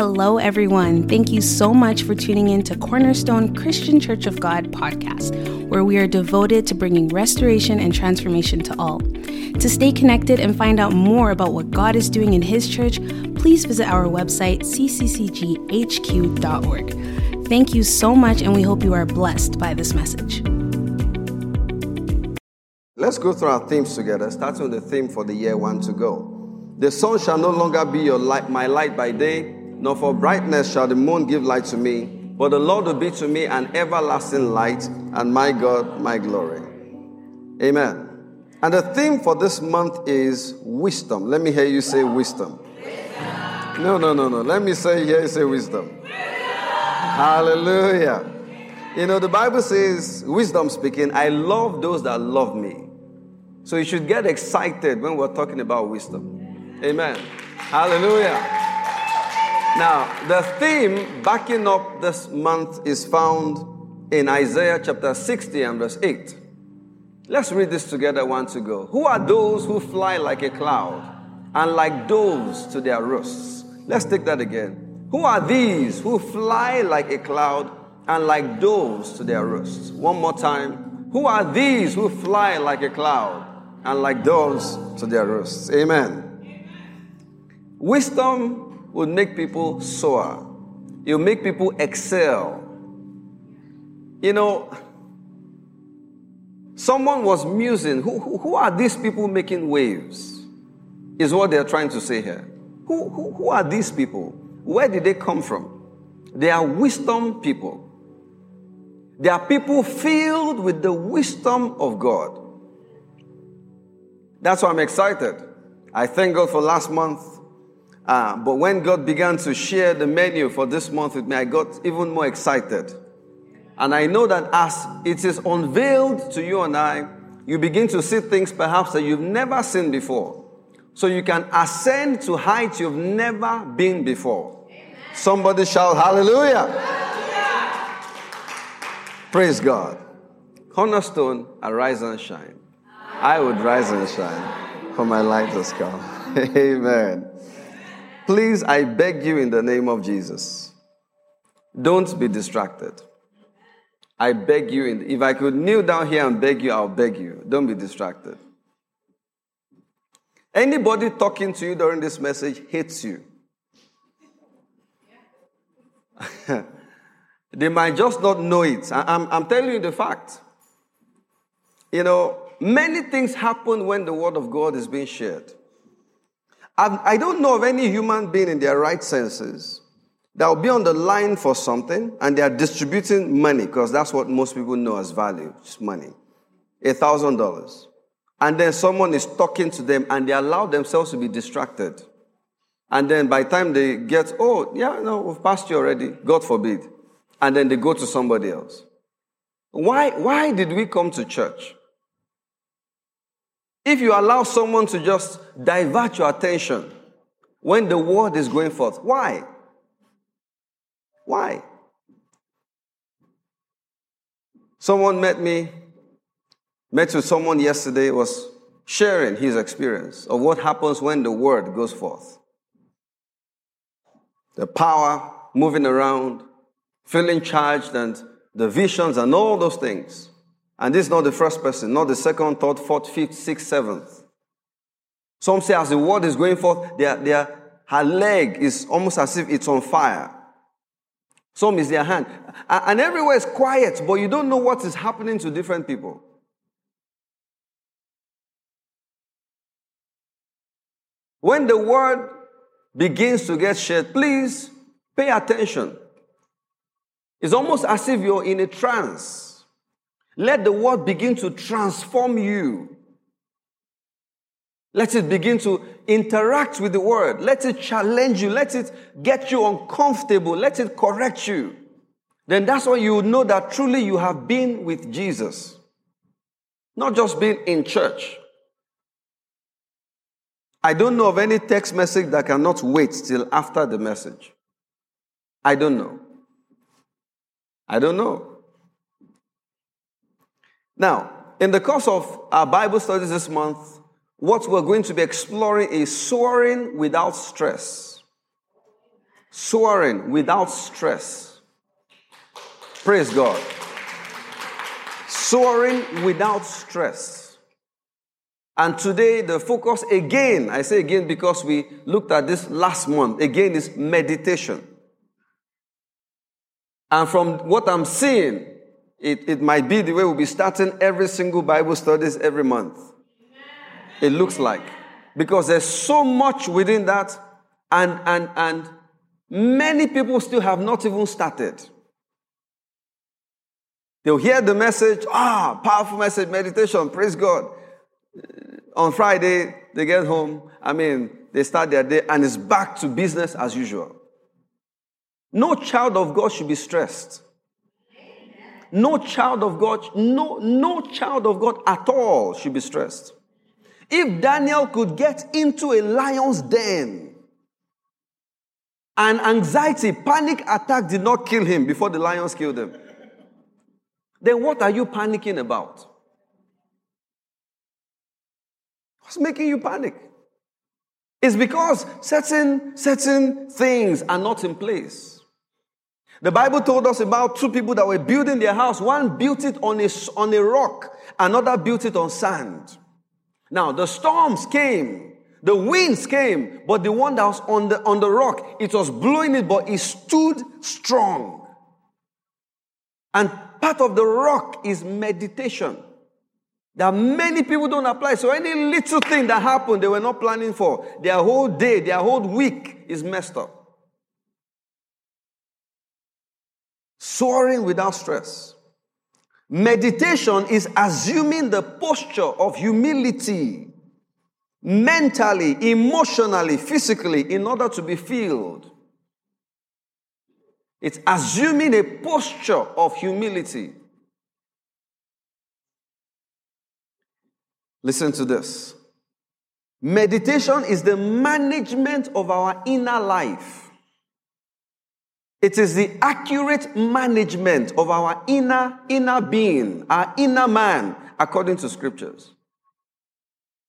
Hello, everyone. Thank you so much for tuning in to Cornerstone Christian Church of God podcast, where we are devoted to bringing restoration and transformation to all. To stay connected and find out more about what God is doing in His church, please visit our website, cccghq.org. Thank you so much, and we hope you are blessed by this message. Let's go through our themes together, starting with the theme for the year one to go. The sun shall no longer be your light, my light by day, nor for brightness shall the moon give light to me, but the Lord will be to me an everlasting light, and my God my glory. Amen. And the theme for this month is wisdom. Let me hear you say wisdom. wisdom. No, no, no, no. Let me say here, say wisdom. wisdom. Hallelujah. You know, the Bible says, wisdom speaking, I love those that love me. So you should get excited when we're talking about wisdom. Amen. Hallelujah. Now, the theme backing up this month is found in Isaiah chapter 60 and verse 8. Let's read this together once to go. Who are those who fly like a cloud and like doves to their roosts? Let's take that again. Who are these who fly like a cloud and like doves to their roosts? One more time. Who are these who fly like a cloud and like doves to their roosts? Amen. Wisdom will make people soar. It will make people excel. You know, someone was musing, who, who, who, are these people making waves? Is what they're trying to say here. Who, who, who are these people? Where did they come from? They are wisdom people. They are people filled with the wisdom of God. That's why I'm excited. I thank God for last month uh, but when God began to share the menu for this month with me, I got even more excited. And I know that as it is unveiled to you and I, you begin to see things perhaps that you've never seen before. So you can ascend to heights you've never been before. Amen. Somebody shout hallelujah. hallelujah. Praise God. Cornerstone, arise and shine. I would rise and shine, for my light has come. Amen. Please, I beg you in the name of Jesus, don't be distracted. I beg you, in, if I could kneel down here and beg you, I'll beg you. Don't be distracted. Anybody talking to you during this message hates you. they might just not know it. I'm, I'm telling you the fact. You know, many things happen when the word of God is being shared. I don't know of any human being in their right senses that will be on the line for something and they are distributing money because that's what most people know as value, just money. A thousand dollars. And then someone is talking to them and they allow themselves to be distracted. And then by the time they get, oh, yeah, no, we've passed you already, God forbid. And then they go to somebody else. Why, why did we come to church? If you allow someone to just divert your attention when the word is going forth, why? Why? Someone met me, met with someone yesterday, was sharing his experience of what happens when the word goes forth. The power moving around, feeling charged, and the visions and all those things. And this is not the first person, not the second, third, fourth, fifth, sixth, seventh. Some say as the word is going forth, their, their, her leg is almost as if it's on fire. Some is their hand. And everywhere is quiet, but you don't know what is happening to different people. When the word begins to get shared, please pay attention. It's almost as if you're in a trance. Let the word begin to transform you. Let it begin to interact with the word. Let it challenge you. Let it get you uncomfortable. Let it correct you. Then that's when you know that truly you have been with Jesus. Not just been in church. I don't know of any text message that cannot wait till after the message. I don't know. I don't know. Now, in the course of our Bible studies this month, what we're going to be exploring is soaring without stress. Soaring without stress. Praise God. Soaring without stress. And today, the focus again, I say again because we looked at this last month, again is meditation. And from what I'm seeing, it, it might be the way we'll be starting every single Bible studies every month. It looks like. Because there's so much within that, and, and, and many people still have not even started. They'll hear the message, ah, powerful message, meditation, praise God. On Friday, they get home, I mean, they start their day, and it's back to business as usual. No child of God should be stressed. No child of God, no, no child of God at all should be stressed. If Daniel could get into a lion's den and anxiety, panic attack did not kill him before the lions killed him, then what are you panicking about? What's making you panic? It's because certain, certain things are not in place. The Bible told us about two people that were building their house. One built it on a, on a rock, another built it on sand. Now, the storms came, the winds came, but the one that was on the, on the rock, it was blowing it, but it stood strong. And part of the rock is meditation. That many people don't apply. So any little thing that happened they were not planning for, their whole day, their whole week is messed up. Soaring without stress. Meditation is assuming the posture of humility mentally, emotionally, physically in order to be filled. It's assuming a posture of humility. Listen to this. Meditation is the management of our inner life. It is the accurate management of our inner, inner being, our inner man, according to scriptures.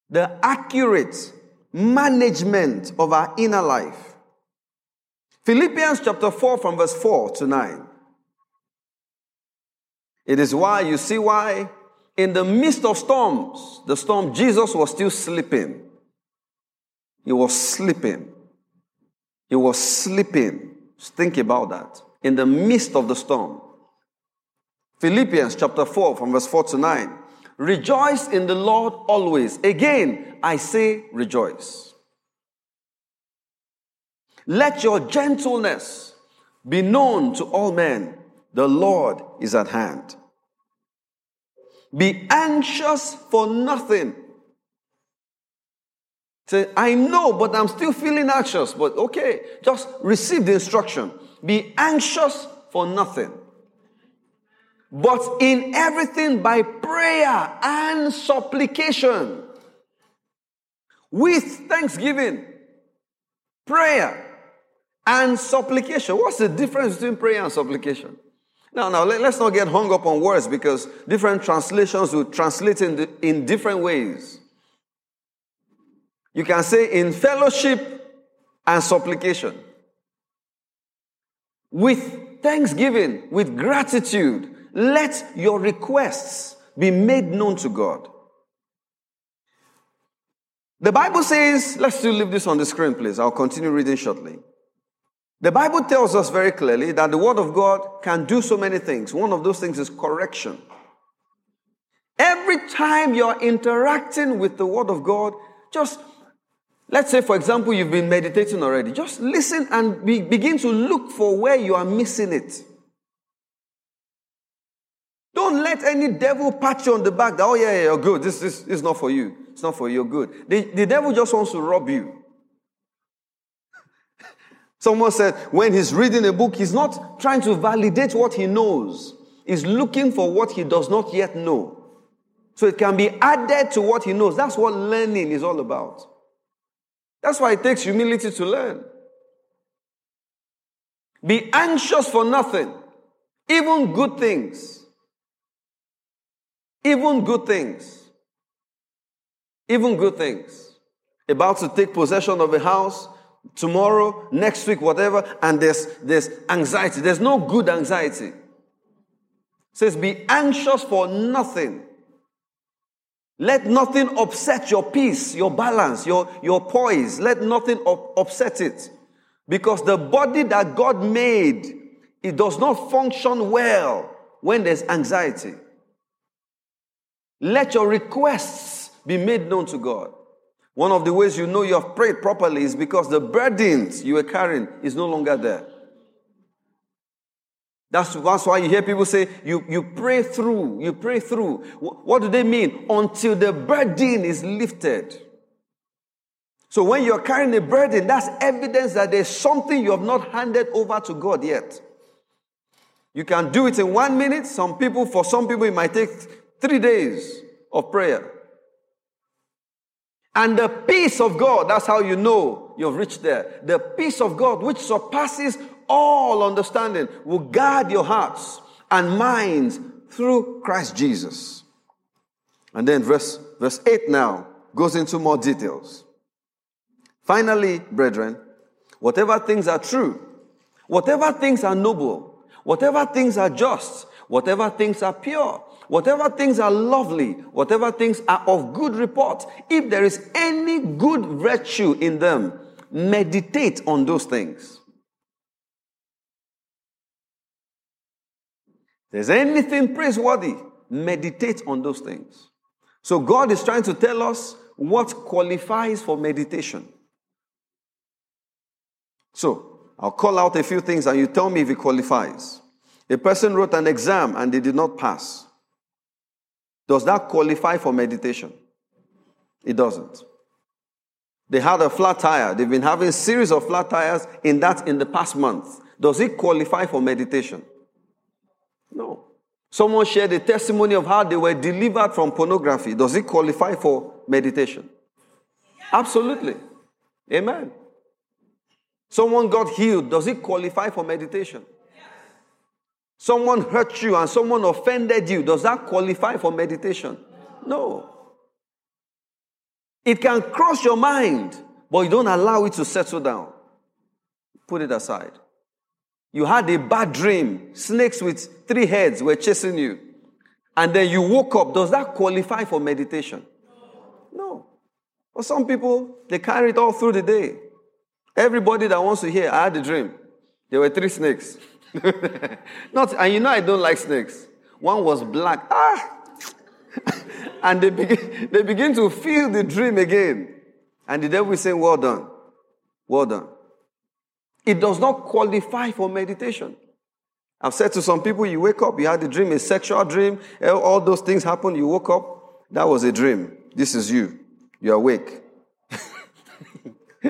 The accurate management of our inner life. Philippians chapter 4 from verse 4 to 9. It is why, you see why, in the midst of storms, the storm, Jesus was still sleeping. He was sleeping. He was sleeping. Think about that. In the midst of the storm. Philippians chapter 4 from verse 4 to 9. Rejoice in the Lord always. Again, I say rejoice. Let your gentleness be known to all men. The Lord is at hand. Be anxious for nothing. Say, I know, but I'm still feeling anxious. But okay, just receive the instruction. Be anxious for nothing. But in everything by prayer and supplication. With thanksgiving. Prayer and supplication. What's the difference between prayer and supplication? Now, now let, us not get hung up on words because different translations will translate in, the, in different ways. You can say in fellowship and supplication. With thanksgiving, with gratitude, let your requests be made known to God. The Bible says, let's still leave this on the screen, please. I'll continue reading shortly. The Bible tells us very clearly that the Word of God can do so many things. One of those things is correction. Every time you're interacting with the Word of God, just Let's say, for example, you've been meditating already. Just listen and be, begin to look for where you are missing it. Don't let any devil pat you on the back that, oh, yeah, yeah, you're good. This, this, this is not for you. It's not for you. You're good. The, the devil just wants to rob you. Someone said when he's reading a book, he's not trying to validate what he knows, he's looking for what he does not yet know. So it can be added to what he knows. That's what learning is all about. That's why it takes humility to learn. Be anxious for nothing, even good things. Even good things. Even good things. About to take possession of a house, tomorrow, next week, whatever, and there's, there's anxiety. There's no good anxiety. It says, be anxious for nothing. Let nothing upset your peace, your balance, your, your poise. Let nothing up, upset it. Because the body that God made, it does not function well when there's anxiety. Let your requests be made known to God. One of the ways you know you have prayed properly is because the burdens you were carrying is no longer there. That's, that's why you hear people say, you, you pray through, you pray through. What do they mean? Until the burden is lifted. So when you're carrying a burden, that's evidence that there's something you have not handed over to God yet. You can do it in one minute. Some people, for some people, it might take three days of prayer. And the peace of God, that's how you know you've reached there. The peace of God, which surpasses all understanding, will guard your hearts and minds through Christ Jesus. And then verse, verse 8 now goes into more details. Finally, brethren, whatever things are true, whatever things are noble, whatever things are just, whatever things are pure, whatever things are lovely, whatever things are of good report, if there is any good virtue in them, meditate on those things. There's anything praiseworthy, meditate on those things. So God is trying to tell us what qualifies for meditation. So I'll call out a few things and you tell me if it qualifies. A person wrote an exam and they did not pass. Does that qualify for meditation? It doesn't. They had a flat tire. They've been having a series of flat tires in that in the past month. Does it qualify for meditation? No. Someone shared a testimony of how they were delivered from pornography. Does it qualify for meditation? Absolutely. Amen. Someone got healed. Does it qualify for meditation? Someone hurt you and someone offended you. Does that qualify for meditation? No. It can cross your mind, but you don't allow it to settle down. Put it aside. You had a bad dream. Snakes with three heads were chasing you. And then you woke up. Does that qualify for meditation? No. For some people, they carry it all through the day. Everybody that wants to hear, I had a dream. There were three snakes. Not, and you know I don't like snakes. One was black. Ah! and they begin, they begin to feel the dream again. And the devil is saying, Well done. Well done. It does not qualify for meditation. I've said to some people, you wake up, you had a dream, a sexual dream, eh, all those things happen, you woke up, that was a dream. This is you. You're awake.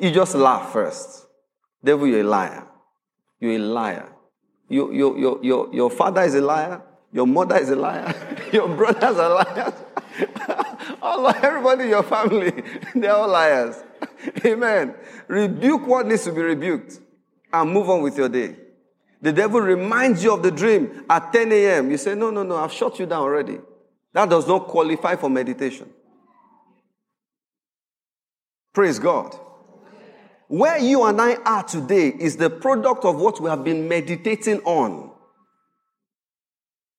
you just laugh first. Devil, you're a liar. You're a liar. Your, your, your, your, your father is a liar. Your mother is a liar. your brothers are liars. all, everybody in your family, they're all liars. Amen. Rebuke what needs to be rebuked and move on with your day. The devil reminds you of the dream at 10 a.m. You say, No, no, no, I've shut you down already. That does not qualify for meditation. Praise God. Where you and I are today is the product of what we have been meditating on.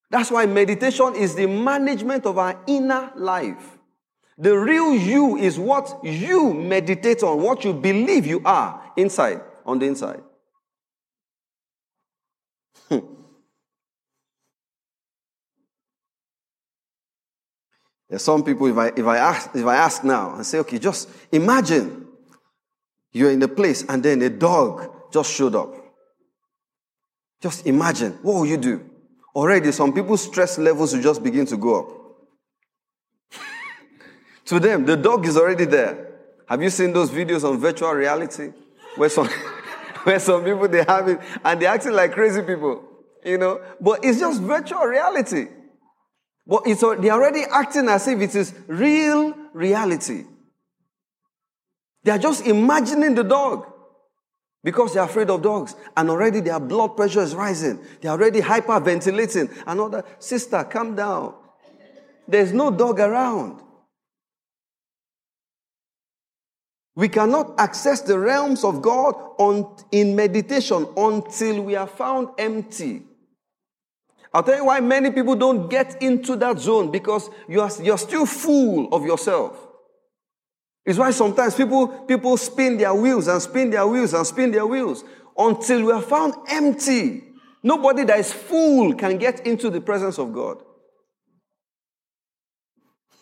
That's why meditation is the management of our inner life. The real you is what you meditate on, what you believe you are inside, on the inside. There's some people, if I, if, I ask, if I ask now and say, okay, just imagine you're in a place and then a dog just showed up. Just imagine, what will you do? Already, some people's stress levels will just begin to go up. To them, the dog is already there. Have you seen those videos on virtual reality? Where some, where some people they have it and they're acting like crazy people, you know? But it's just virtual reality. But it's, they're already acting as if it is real reality. They are just imagining the dog because they're afraid of dogs. And already their blood pressure is rising. They're already hyperventilating. Another sister, calm down. There's no dog around. We cannot access the realms of God on, in meditation until we are found empty. I'll tell you why many people don't get into that zone because you are, you're still full of yourself. It's why sometimes people, people spin their wheels and spin their wheels and spin their wheels until we are found empty. Nobody that is full can get into the presence of God.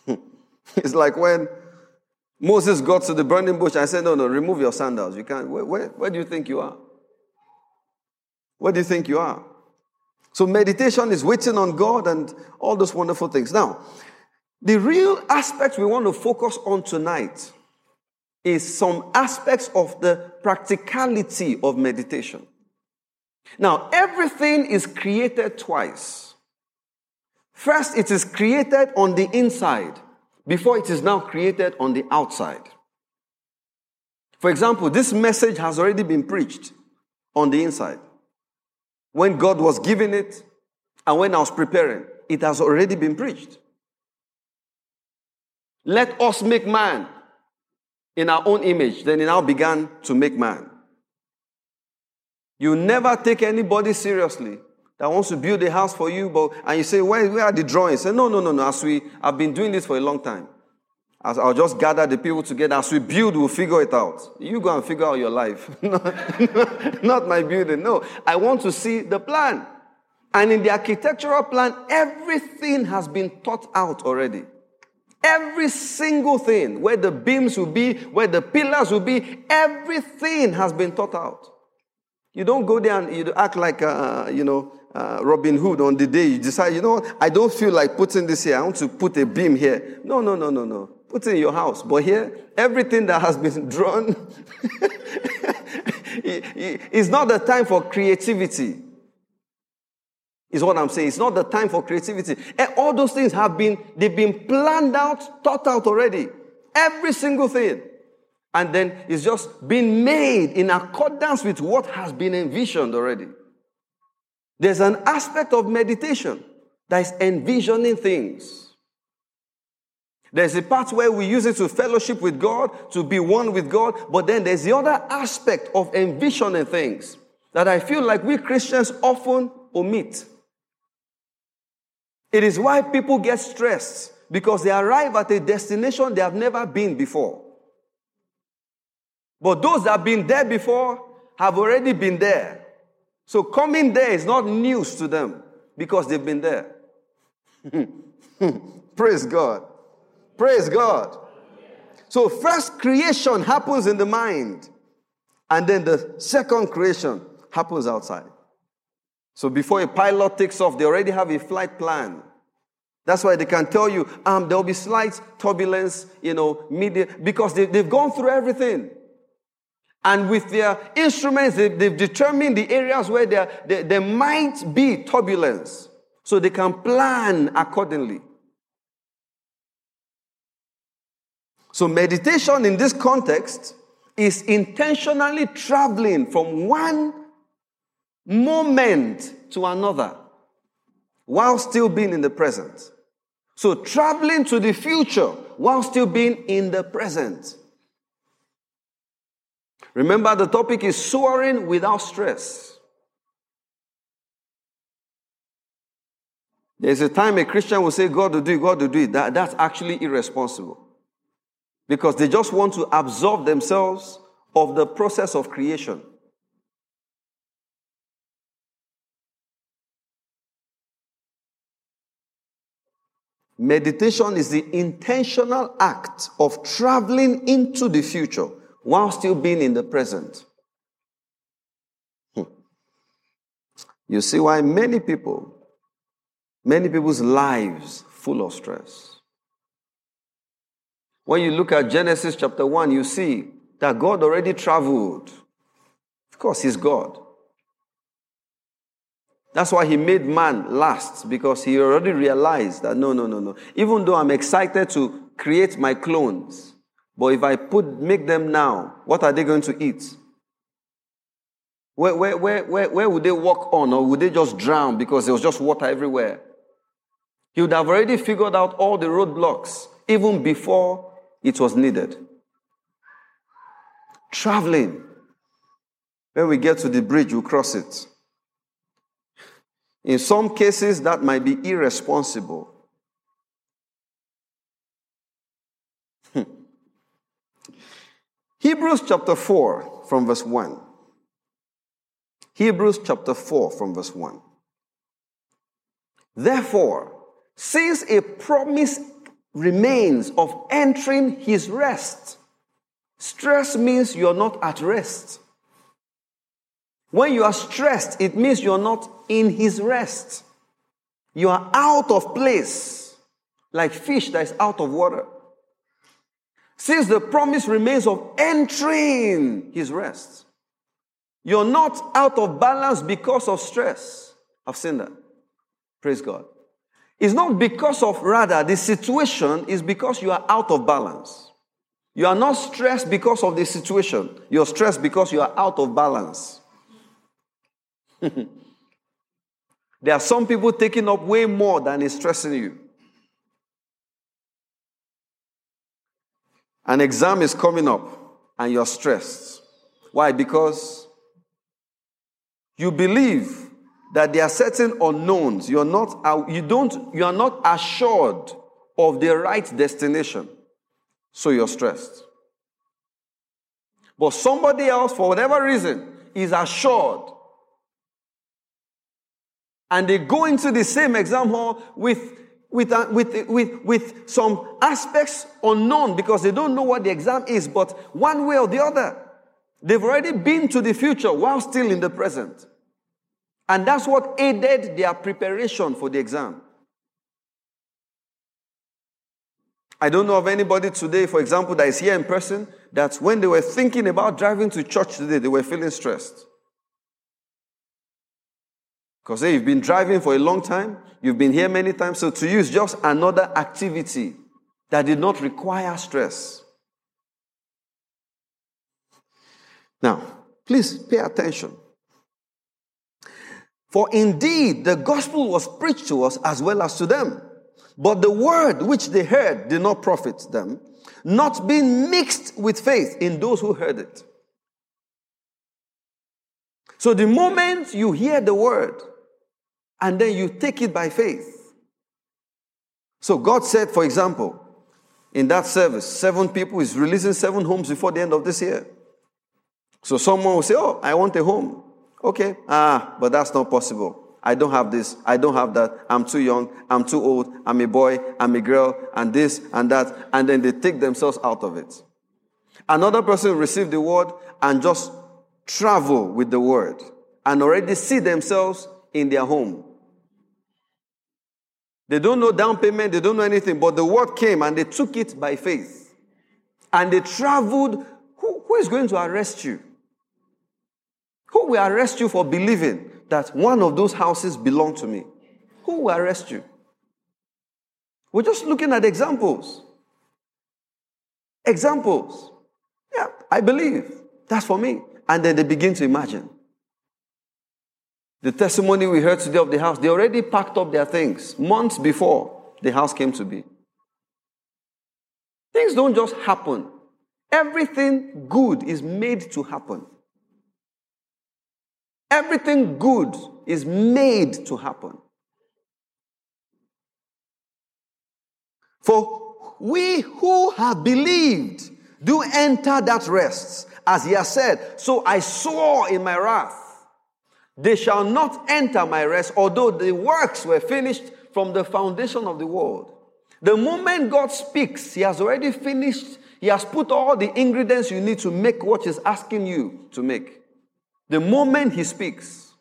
it's like when Moses got to the burning bush and said, No, no, remove your sandals. You can't. Where, where, where do you think you are? Where do you think you are? So, meditation is waiting on God and all those wonderful things. Now, the real aspect we want to focus on tonight is some aspects of the practicality of meditation. Now, everything is created twice. First, it is created on the inside before it is now created on the outside. For example, this message has already been preached on the inside. When God was giving it and when I was preparing, it has already been preached. Let us make man in our own image. Then he now began to make man. You never take anybody seriously that wants to build a house for you, but and you say, where, where are the drawings? Say, no, no, no, no. As we I've been doing this for a long time. As I'll just gather the people together. As we build, we'll figure it out. You go and figure out your life. Not my building. No. I want to see the plan. And in the architectural plan, everything has been thought out already. Every single thing, where the beams will be, where the pillars will be, everything has been thought out. You don't go there and you act like, uh, you know, uh, Robin Hood on the day you decide, you know what, I don't feel like putting this here. I want to put a beam here. No, no, no, no, no. Put it in your house. But here, everything that has been drawn is not the time for creativity. Is what I'm saying. It's not the time for creativity. And all those things have been, they've been planned out, thought out already. Every single thing. And then it's just been made in accordance with what has been envisioned already. There's an aspect of meditation that is envisioning things. There's a part where we use it to fellowship with God, to be one with God, but then there's the other aspect of envisioning things that I feel like we Christians often omit. It is why people get stressed because they arrive at a destination they have never been before. But those that have been there before have already been there. So coming there is not news to them because they've been there. Praise God. Praise God. So, first creation happens in the mind, and then the second creation happens outside. So before a pilot takes off, they already have a flight plan. That's why they can tell you um, there will be slight turbulence, you know, media, because they, they've gone through everything. And with their instruments, they, have determined the areas where there, there, there might be turbulence. So they can plan accordingly. So meditation in this context is intentionally traveling from one moment to another while still being in the present. So, traveling to the future while still being in the present. Remember, the topic is soaring without stress. There's a time a Christian will say, God will do it, God will do it. That, that's actually irresponsible. Because they just want to absorb themselves of the process of creation. Meditation is the intentional act of traveling into the future while still being in the present. Hmm. You see why many people, many people's lives full of stress. When you look at Genesis chapter 1, you see that God already traveled. Of course, He's God. That's why he made man last, because he already realized that no, no, no, no. Even though I'm excited to create my clones, but if I put make them now, what are they going to eat? Where, where, where, where, where would they walk on, or would they just drown because there was just water everywhere? He would have already figured out all the roadblocks even before it was needed. traveling. When we get to the bridge, we cross it. In some cases, that might be irresponsible. Hebrews chapter 4 from verse 1. Hebrews chapter 4 from verse 1. Therefore, since a promise remains of entering his rest, stress means you're not at rest. When you are stressed, it means you're not in his rest. You are out of place, like fish that is out of water. Since the promise remains of entering his rest, you're not out of balance because of stress. I've seen that. Praise God. It's not because of, rather, the situation is because you are out of balance. You are not stressed because of the situation. You're stressed because you are out of balance. there are some people taking up way more than is stressing you. An exam is coming up and you're stressed. Why? Because you believe that there are certain unknowns. You're not, you don't, you are not assured of the right destination. So you're stressed. But somebody else, for whatever reason, is assured. And they go into the same exam hall with, with, uh, with, with, with some aspects unknown because they don't know what the exam is, but one way or the other, they've already been to the future while still in the present. And that's what aided their preparation for the exam. I don't know of anybody today, for example, that is here in person, that when they were thinking about driving to church today, they were feeling stressed. Because hey, you've been driving for a long time, you've been here many times, so to you it's just another activity that did not require stress. Now, please pay attention. For indeed, the gospel was preached to us as well as to them. But the word which they heard did not profit them, not being mixed with faith in those who heard it. So the moment you hear the word and then you take it by faith. So God said, for example, in that service, seven people is releasing seven homes before the end of this year. So someone will say, Oh, I want a home. Okay, ah, but that's not possible. I don't have this, I don't have that, I'm too young, I'm too old, I'm a boy, I'm a girl, and this and that, and then they take themselves out of it. Another person receive the word and just travel with the word and already see themselves in their home. They don't know down payment, they don't know anything, but the word came and they took it by faith. And they traveled. Who, who is going to arrest you? Who will arrest you for believing that one of those houses belong to me? Who will arrest you? We're just looking at examples. Examples. Yeah, I believe. That's for me. And then they begin to imagine. The testimony we heard today of the house, they already packed up their things months before the house came to be. Things don't just happen. Everything good is made to happen. Everything good is made to happen. For we who have believed do enter that rest, as he has said. So I swore in my wrath, they shall not enter my rest, although the works were finished from the foundation of the world. The moment God speaks, He has already finished, He has put all the ingredients you need to make what He's asking you to make the moment he speaks.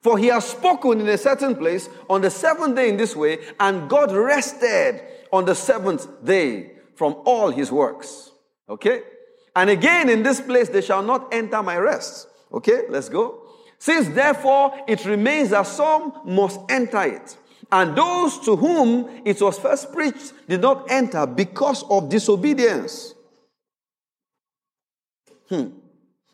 For he has spoken in a certain place on the seventh day in this way, and God rested on the seventh day from all his works. Okay? And again in this place, they shall not enter my rest. Okay, let's go. Since therefore it remains that some must enter it. And those to whom it was first preached did not enter because of disobedience. Hmm.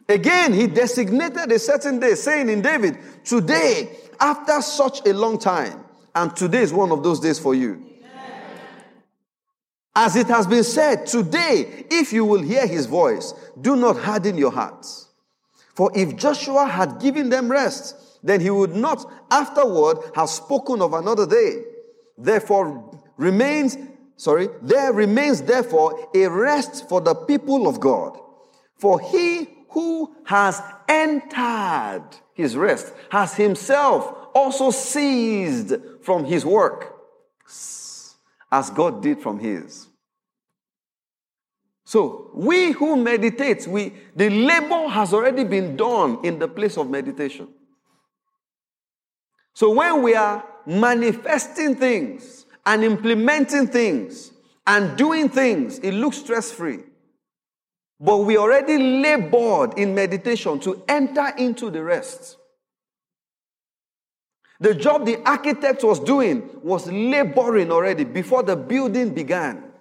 Again, he designated a certain day, saying in David, Today, after such a long time, and today is one of those days for you. As it has been said, today, if you will hear his voice, do not harden your hearts. For if Joshua had given them rest, then he would not afterward have spoken of another day. Therefore remains, sorry, there remains therefore a rest for the people of God. For he who has entered his rest has himself also ceased from his work as God did from his. So we who meditate, we the labor has already been done in the place of meditation. So when we are manifesting things and implementing things and doing things, it looks stress free. But we already labored in meditation to enter into the rest. The job the architect was doing was laboring already before the building began.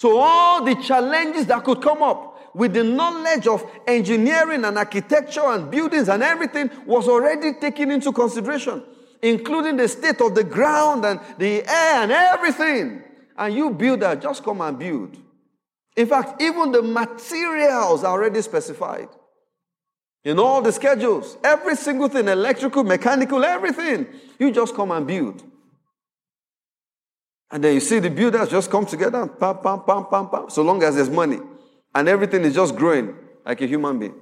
So, all the challenges that could come up with the knowledge of engineering and architecture and buildings and everything was already taken into consideration, including the state of the ground and the air and everything. And you builder, just come and build. In fact, even the materials are already specified. In all the schedules, every single thing, electrical, mechanical, everything, you just come and build. And then you see the builders just come together, pam, pam, pam, pam, pam, so long as there's money. And everything is just growing like a human being.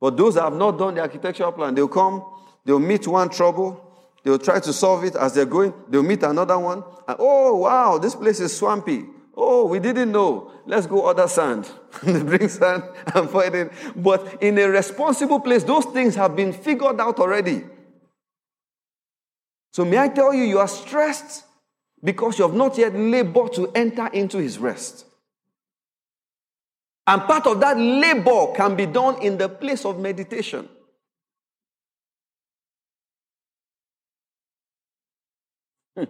But those that have not done the architectural plan, they'll come, they'll meet one trouble, they'll try to solve it as they're going, they'll meet another one. And, oh, wow, this place is swampy. Oh, we didn't know. Let's go other sand. they bring sand and find it. But in a responsible place, those things have been figured out already. So, may I tell you, you are stressed because you have not yet labored to enter into his rest. And part of that labor can be done in the place of meditation.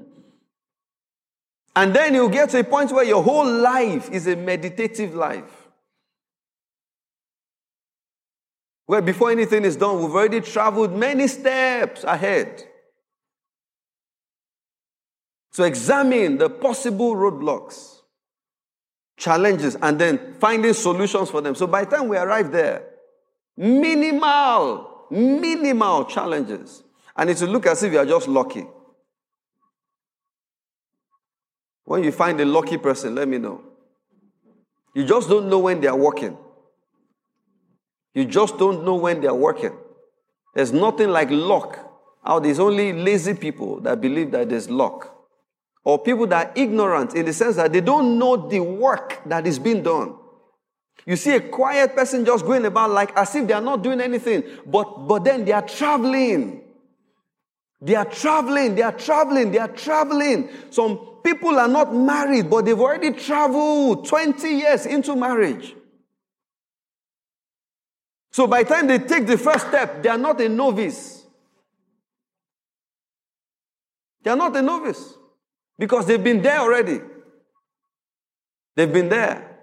And then you get to a point where your whole life is a meditative life. Where before anything is done, we've already traveled many steps ahead. So examine the possible roadblocks, challenges, and then finding solutions for them. So by the time we arrive there, minimal, minimal challenges. And it will look as if you are just lucky. When you find a lucky person, let me know. You just don't know when they are working. You just don't know when they are working. There's nothing like luck. How there's only lazy people that believe that there's luck or people that are ignorant in the sense that they don't know the work that is being done. You see a quiet person just going about like as if they are not doing anything, but, but then they are traveling. They are traveling, they are traveling, they are traveling. Some people are not married, but they've already traveled 20 years into marriage. So by the time they take the first step, they are not a novice. They are not a novice. Because they've been there already. They've been there.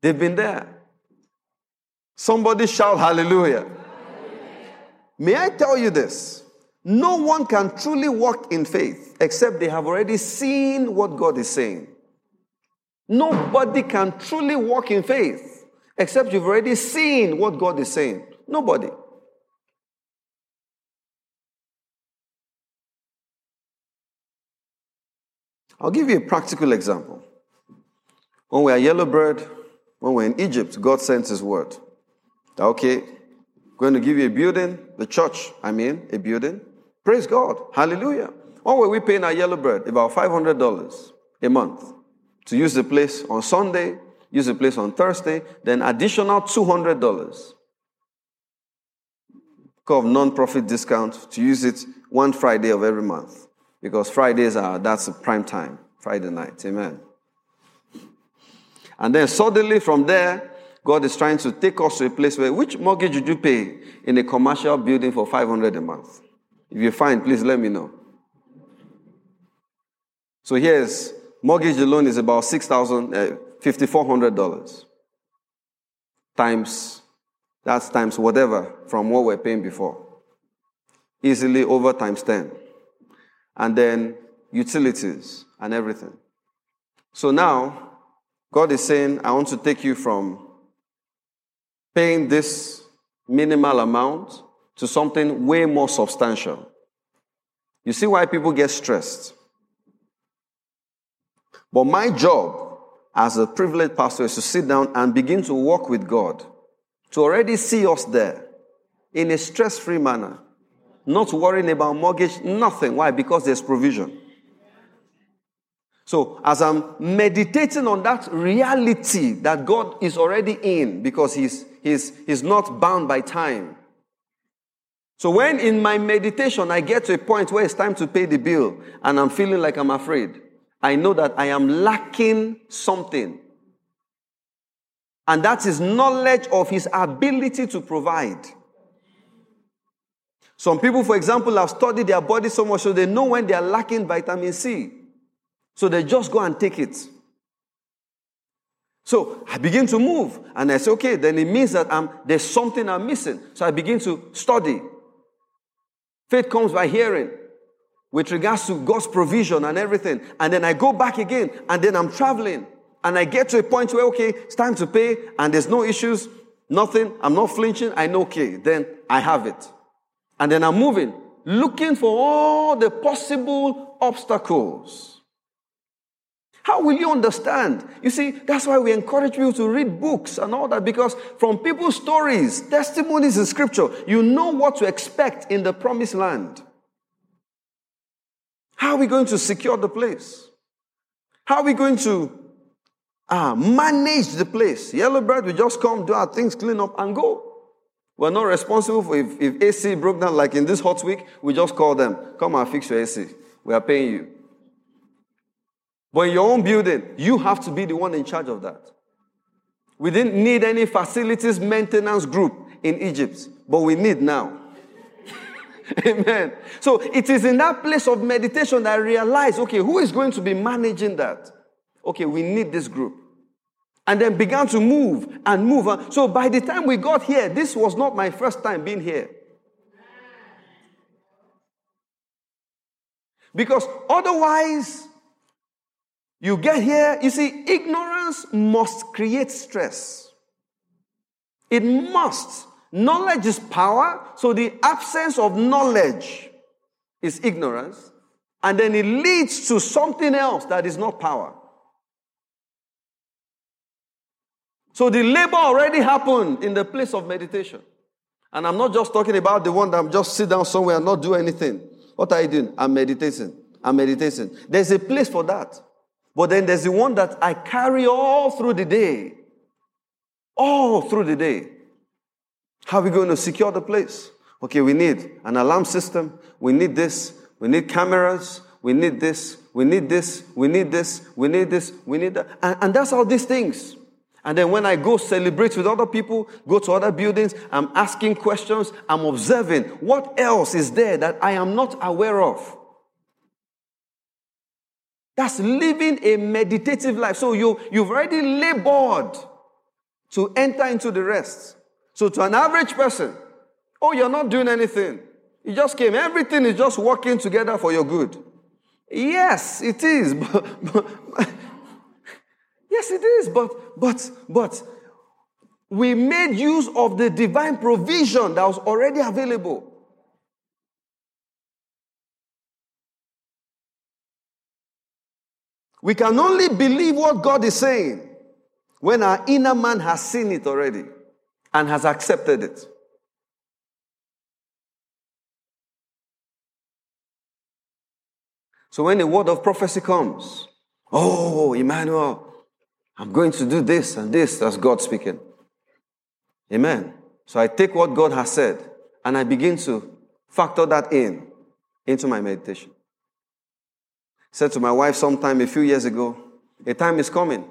They've been there. Somebody shout hallelujah. May I tell you this? No one can truly walk in faith except they have already seen what God is saying. Nobody can truly walk in faith except you've already seen what God is saying. Nobody. I'll give you a practical example. When we are yellow bird, when we're in Egypt, God sent his word. Okay, going to give you a building, the church, I mean, a building. Praise God. Hallelujah. What were we paying our yellow bird? About $500 a month to use the place on Sunday, use the place on Thursday, then additional $200 of non-profit discount to use it one Friday of every month because Fridays are that's prime time, Friday night. Amen. And then suddenly from there, God is trying to take us to a place where which mortgage would you pay in a commercial building for 500 a month? If you find, please let me know. So here's mortgage alone is about six thousand, uh, fifty four hundred dollars times that's times whatever from what we're paying before. Easily over times ten and then utilities, and everything. So now, God is saying, I want to take you from paying this minimal amount to something way more substantial. You see why people get stressed. But my job as a privileged pastor is to sit down and begin to walk with God, to already see us there in a stress free manner, not worrying about mortgage, nothing. Why? Because there's provision. So, as I'm meditating on that reality that God is already in, because He's, he's, he's not bound by time. So, when in my meditation I get to a point where it's time to pay the bill and I'm feeling like I'm afraid, I know that I am lacking something. And that is knowledge of His ability to provide. Some people, for example, have studied their body so much so they know when they are lacking vitamin C. So they just go and take it. So I begin to move and I say, okay, then it means that I'm, there's something I'm missing. So I begin to study. Faith comes by hearing with regards to God's provision and everything. And then I go back again and then I'm traveling and I get to a point where, okay, it's time to pay and there's no issues, nothing. I'm not flinching. I know, okay, then I have it. And then I'm moving, looking for all the possible obstacles. How will you understand? You see, that's why we encourage you to read books and all that because from people's stories, testimonies in scripture, you know what to expect in the promised land. How are we going to secure the place? How are we going to uh, manage the place? Yellow bread, we just come, do our things, clean up, and go. We're not responsible for if, if AC broke down, like in this hot week, we just call them, come and fix your AC. We are paying you. But in your own building, you have to be the one in charge of that. We didn't need any facilities maintenance group in Egypt, but we need now. Amen. So it is in that place of meditation that I realize okay, who is going to be managing that? Okay, we need this group. And then began to move and move. So by the time we got here, this was not my first time being here. Because otherwise, you get here, you see, ignorance must create stress. It must. Knowledge is power, so the absence of knowledge is ignorance, and then it leads to something else that is not power. So the labor already happened in the place of meditation. And I'm not just talking about the one that I'm just sit down somewhere and not do anything. What are you doing? I'm meditating. I'm meditating. There's a place for that. But then there's the one that I carry all through the day. All through the day. How are we going to secure the place? Okay, we need an alarm system. We need this. We need cameras. We need this. We need this. We need this. We need this. We need that. And, and that's all these things. And then when I go celebrate with other people, go to other buildings, I'm asking questions, I'm observing what else is there that I am not aware of. That's living a meditative life. So you, you've already labored to enter into the rest. So to an average person, oh, you're not doing anything. You just came. Everything is just working together for your good. Yes, it is. But, but, yes, it is. But, but, but we made use of the divine provision that was already available. We can only believe what God is saying when our inner man has seen it already and has accepted it. So when the word of prophecy comes, oh, Emmanuel, I'm going to do this and this, that's God speaking. Amen. So I take what God has said and I begin to factor that in into my meditation I said to my wife sometime a few years ago, a time is coming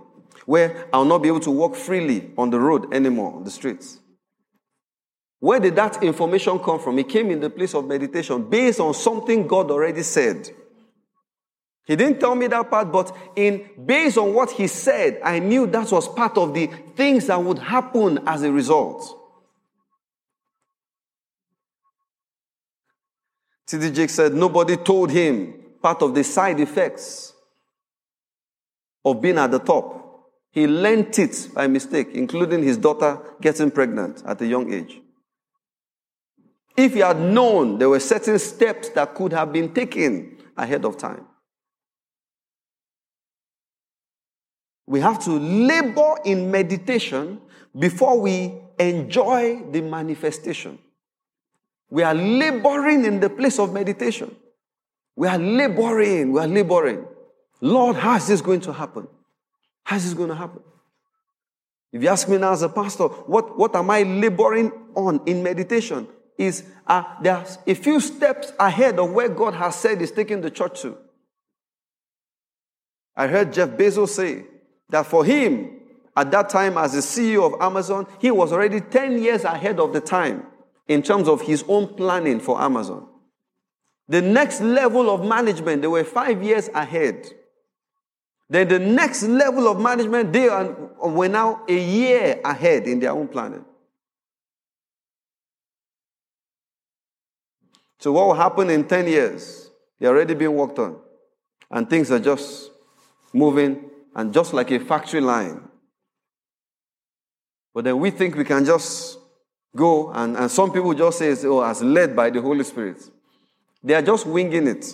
where I'll not be able to walk freely on the road anymore, on the streets. Where did that information come from? It came in the place of meditation based on something God already said. He didn't tell me that part, but in based on what he said, I knew that was part of the things that would happen as a result. T.D. Jakes said nobody told him part of the side effects of being at the top. He learnt it by mistake, including his daughter getting pregnant at a young age. If he had known there were certain steps that could have been taken ahead of time. We have to labor in meditation before we enjoy the manifestation. We are laboring in the place of meditation. We are laboring, we are laboring. Lord, how is this going to happen? How is this going to happen? If you ask me now as a pastor, what, what am I laboring on in meditation? Is uh, there's a few steps ahead of where God has said He's taking the church to. I heard Jeff Bezos say that for him, at that time as the CEO of Amazon, he was already 10 years ahead of the time in terms of his own planning for Amazon. The next level of management, they were five years ahead. Then the next level of management, they are, were now a year ahead in their own planning. So, what will happen in 10 years? They're already being worked on. And things are just moving, and just like a factory line. But then we think we can just go, and, and some people just say, oh, as led by the Holy Spirit. They are just winging it,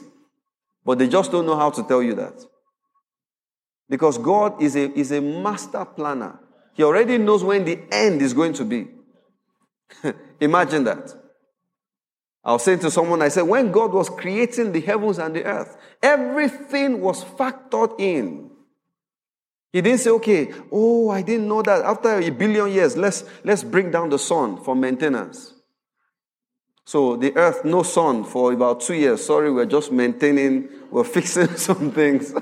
but they just don't know how to tell you that. Because God is a, is a master planner. He already knows when the end is going to be. Imagine that. I was saying to someone, I said, when God was creating the heavens and the earth, everything was factored in. He didn't say, okay, oh, I didn't know that after a billion years, let's, let's bring down the sun for maintenance. So the earth, no sun for about two years. Sorry, we're just maintaining, we're fixing some things.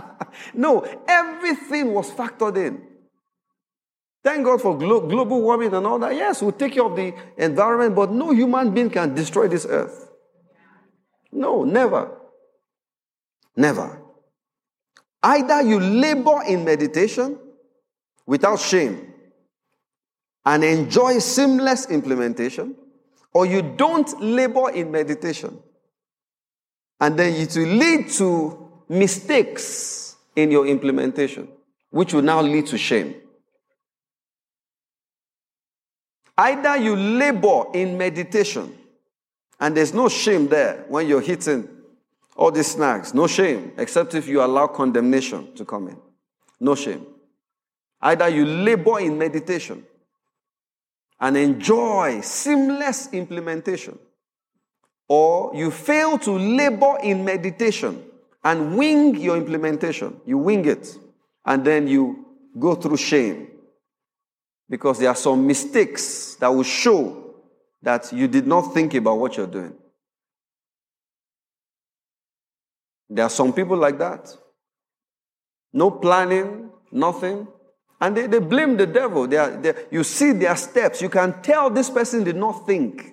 no, everything was factored in. Thank God for glo- global warming and all that. Yes, we'll take care of the environment, but no human being can destroy this earth. No, never. Never. Either you labor in meditation without shame and enjoy seamless implementation, or you don't labor in meditation. And then it will lead to mistakes in your implementation, which will now lead to shame. Either you labor in meditation, and there's no shame there when you're hitting all these snags. no shame, except if you allow condemnation to come in. No shame. Either you labor in meditation and enjoy seamless implementation, or you fail to labor in meditation and wing your implementation. You wing it, and then you go through shame because there are some mistakes that will show that you did not think about what you're doing. There are some people like that. No planning, nothing. And they, they blame the devil. They are, they, you see their steps. You can tell this person did not think.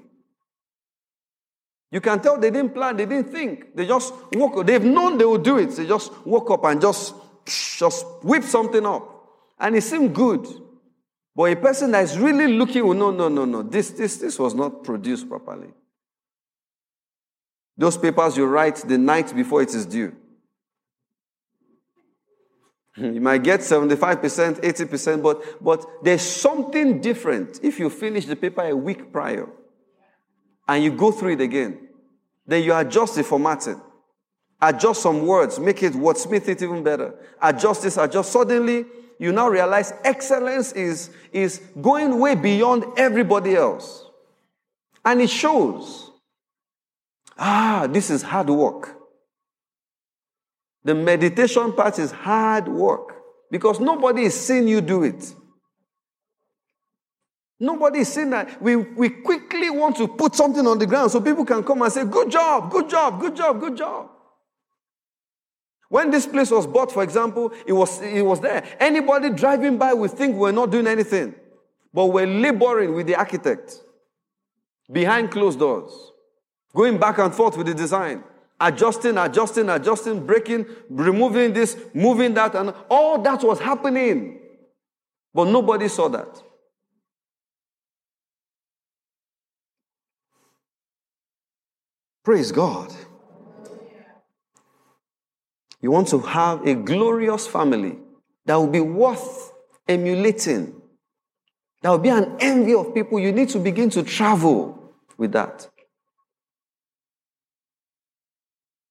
You can tell they didn't plan, they didn't think. They just woke up. They've known they would do it. They just woke up and just, just whip something up. And it seemed good. But a person that is really looking, oh, no, no, no, no, this, this, this was not produced properly. Those papers you write the night before it is due. You might get 75%, 80%, but, but there's something different if you finish the paper a week prior and you go through it again. Then you adjust the formatting, adjust some words, make it wordsmith it even better, adjust this, adjust. Suddenly, you now realize excellence is, is going way beyond everybody else. And it shows. Ah, this is hard work. The meditation part is hard work because nobody is seeing you do it. Nobody is seeing that. We, we quickly want to put something on the ground so people can come and say, Good job, good job, good job, good job. When this place was bought, for example, it was, it was there. Anybody driving by would think we're not doing anything, but we're laboring with the architect behind closed doors. Going back and forth with the design, adjusting, adjusting, adjusting, breaking, removing this, moving that, and all that was happening. But nobody saw that. Praise God. You want to have a glorious family that will be worth emulating. That will be an envy of people. You need to begin to travel with that.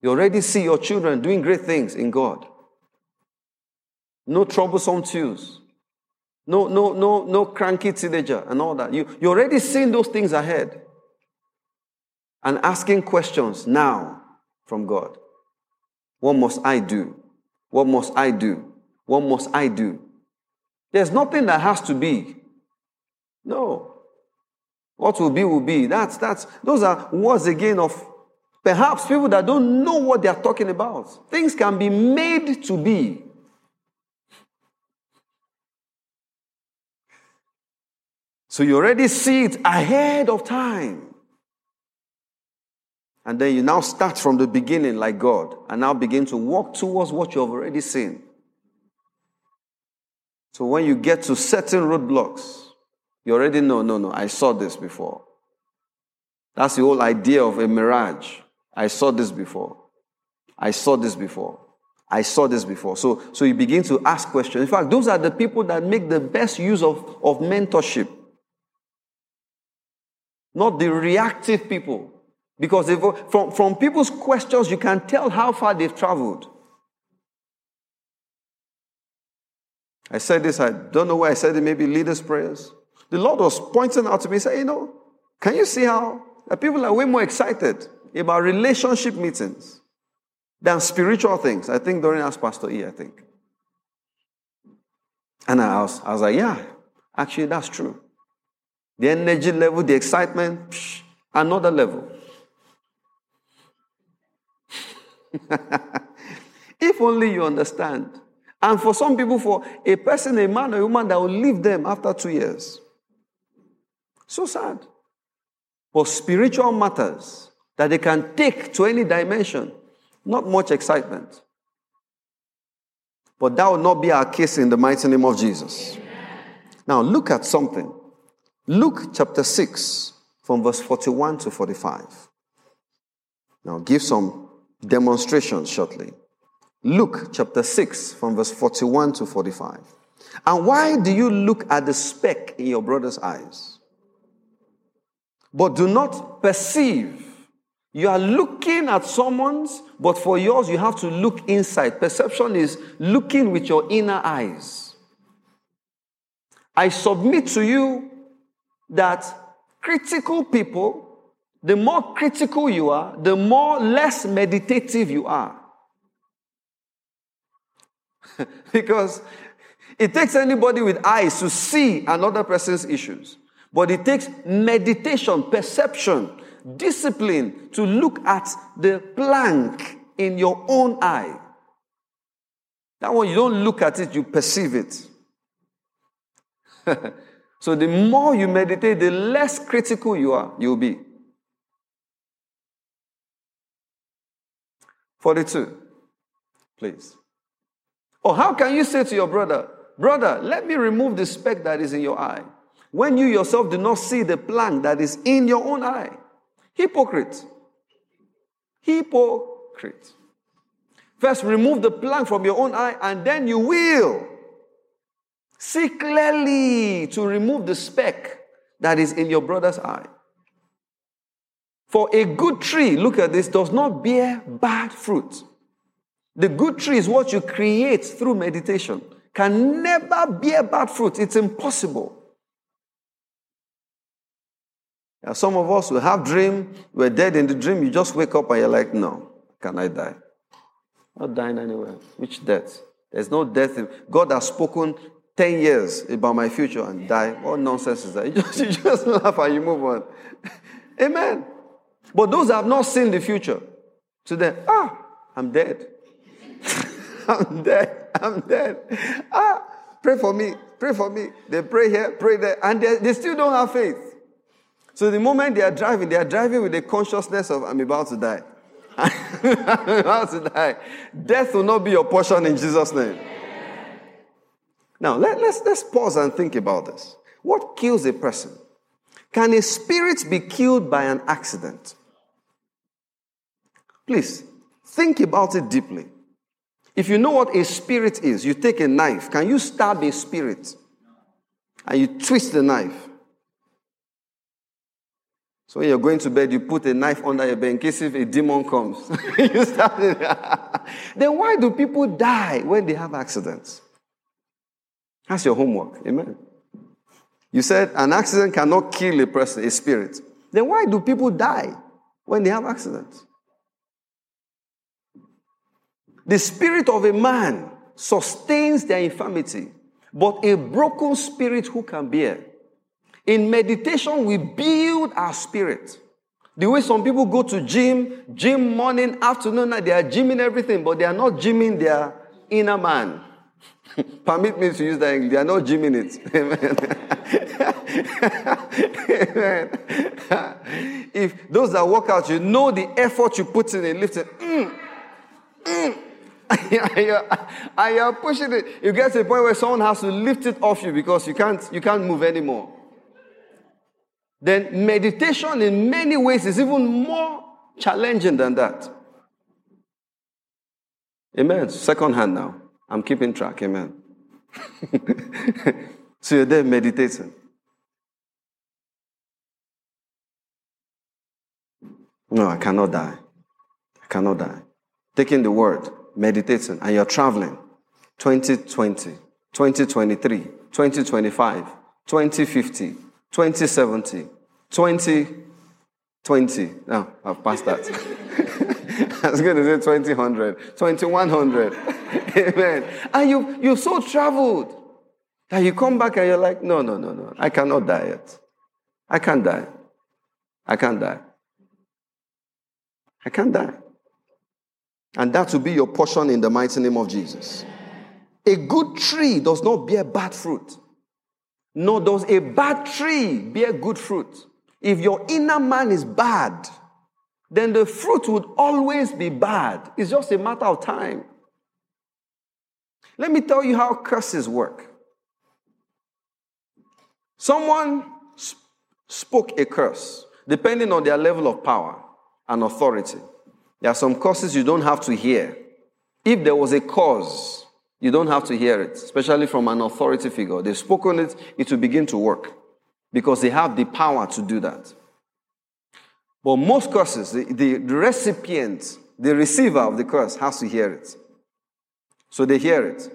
You already see your children doing great things in God. No troublesome twos. No, no, no, no cranky teenager and all that. You, you're already seeing those things ahead and asking questions now from God. What must I do? What must I do? What must I do? There's nothing that has to be. No. What will be, will be. That's, that's, those are words again of perhaps people that don't know what they are talking about. Things can be made to be. So you already see it ahead of time. And then you now start from the beginning like God and now begin to walk towards what you have already seen. So when you get to certain roadblocks, you already know, no, no, I saw this before. That's the whole idea of a mirage. I saw this before. I saw this before. I saw this before. So, so you begin to ask questions. In fact, those are the people that make the best use of, of mentorship. Not the reactive people. Because if, from, from people's questions, you can tell how far they've traveled. I said this, I don't know where I said it, maybe leaders' prayers. The Lord was pointing out to me, say, you know, can you see how people are way more excited about relationship meetings than spiritual things? I think during asked Pastor E, I think. And I was, I was like, yeah, actually, that's true. The energy level, the excitement, psh, another level. if only you understand. And for some people, for a person, a man or a woman that will leave them after two years. So sad. For spiritual matters that they can take to any dimension, not much excitement. But that will not be our case in the mighty name of Jesus. Now, look at something. Luke chapter 6, from verse 41 to 45. Now, give some demonstrations shortly. Luke chapter 6, from verse 41 to 45. And why do you look at the speck in your brother's eyes, but do not perceive? You are looking at someone's, but for yours, you have to look inside. Perception is looking with your inner eyes. I submit to you that critical people the more critical you are, the more less meditative you are. because it takes anybody with eyes to see another person's issues. But it takes meditation, perception, discipline to look at the plank in your own eye. That one, you don't look at it, you perceive it. so the more you meditate, the less critical you are, you'll be. 42. Please. Or how can you say to your brother, Brother, let me remove the speck that is in your eye, when you yourself do not see the plank that is in your own eye? Hypocrite. Hypocrite. First, remove the plank from your own eye, and then you will see clearly to remove the speck that is in your brother's eye. For a good tree, look at this, does not bear bad fruit. The good tree is what you create through meditation, can never bear bad fruit. It's impossible. Now, some of us will have dream, we're dead in the dream, you just wake up and you're like, no, can I die? Not dying anywhere. Which death? There's no death. God has spoken 10 years about my future and die. What nonsense is that? You just, you just laugh and you move on. Amen. But those that have not seen the future, to them, ah, I'm dead. I'm dead. I'm dead. Ah, pray for me. Pray for me. They pray here, pray there, and they, they still don't have faith. So the moment they are driving, they are driving with the consciousness of, I'm about to die. I'm about to die. Death will not be your portion in Jesus' name. Now, let, let's, let's pause and think about this. What kills a person? Can a spirit be killed by an accident? Please, think about it deeply. If you know what a spirit is, you take a knife. Can you stab a spirit? And you twist the knife. So when you're going to bed, you put a knife under your bed in case if a demon comes. you stab it. then why do people die when they have accidents? That's your homework. Amen. You said an accident cannot kill a person, a spirit. Then why do people die when they have accidents? The spirit of a man sustains their infirmity, but a broken spirit who can bear. In meditation, we build our spirit. The way some people go to gym, gym morning, afternoon, night, they are gymming everything, but they are not gymming their inner man. Permit me to use that English. They are not gymming it. Amen. if those that work out, you know the effort you put in in lifting. Mm, mm, and you're pushing it. You get to a point where someone has to lift it off you because you can't, you can't move anymore. Then meditation, in many ways, is even more challenging than that. Amen. Second hand now. I'm keeping track. Amen. so you're there meditating. No, I cannot die. I cannot die. Taking the word meditating, and you're traveling 2020, 2023, 2025, 2050, 2070, 2020. No, I've passed that. I was going to say 2000, 2100. Amen. And you, you've so traveled that you come back and you're like, no, no, no, no. I cannot die yet. I can't die. I can't die. I can't die. And that will be your portion in the mighty name of Jesus. A good tree does not bear bad fruit, nor does a bad tree bear good fruit. If your inner man is bad, then the fruit would always be bad. It's just a matter of time. Let me tell you how curses work. Someone sp- spoke a curse, depending on their level of power and authority. There are some curses you don't have to hear. If there was a cause, you don't have to hear it, especially from an authority figure. They've spoken it, it will begin to work because they have the power to do that. But most curses, the, the, recipient, the receiver of the curse has to hear it. So they hear it.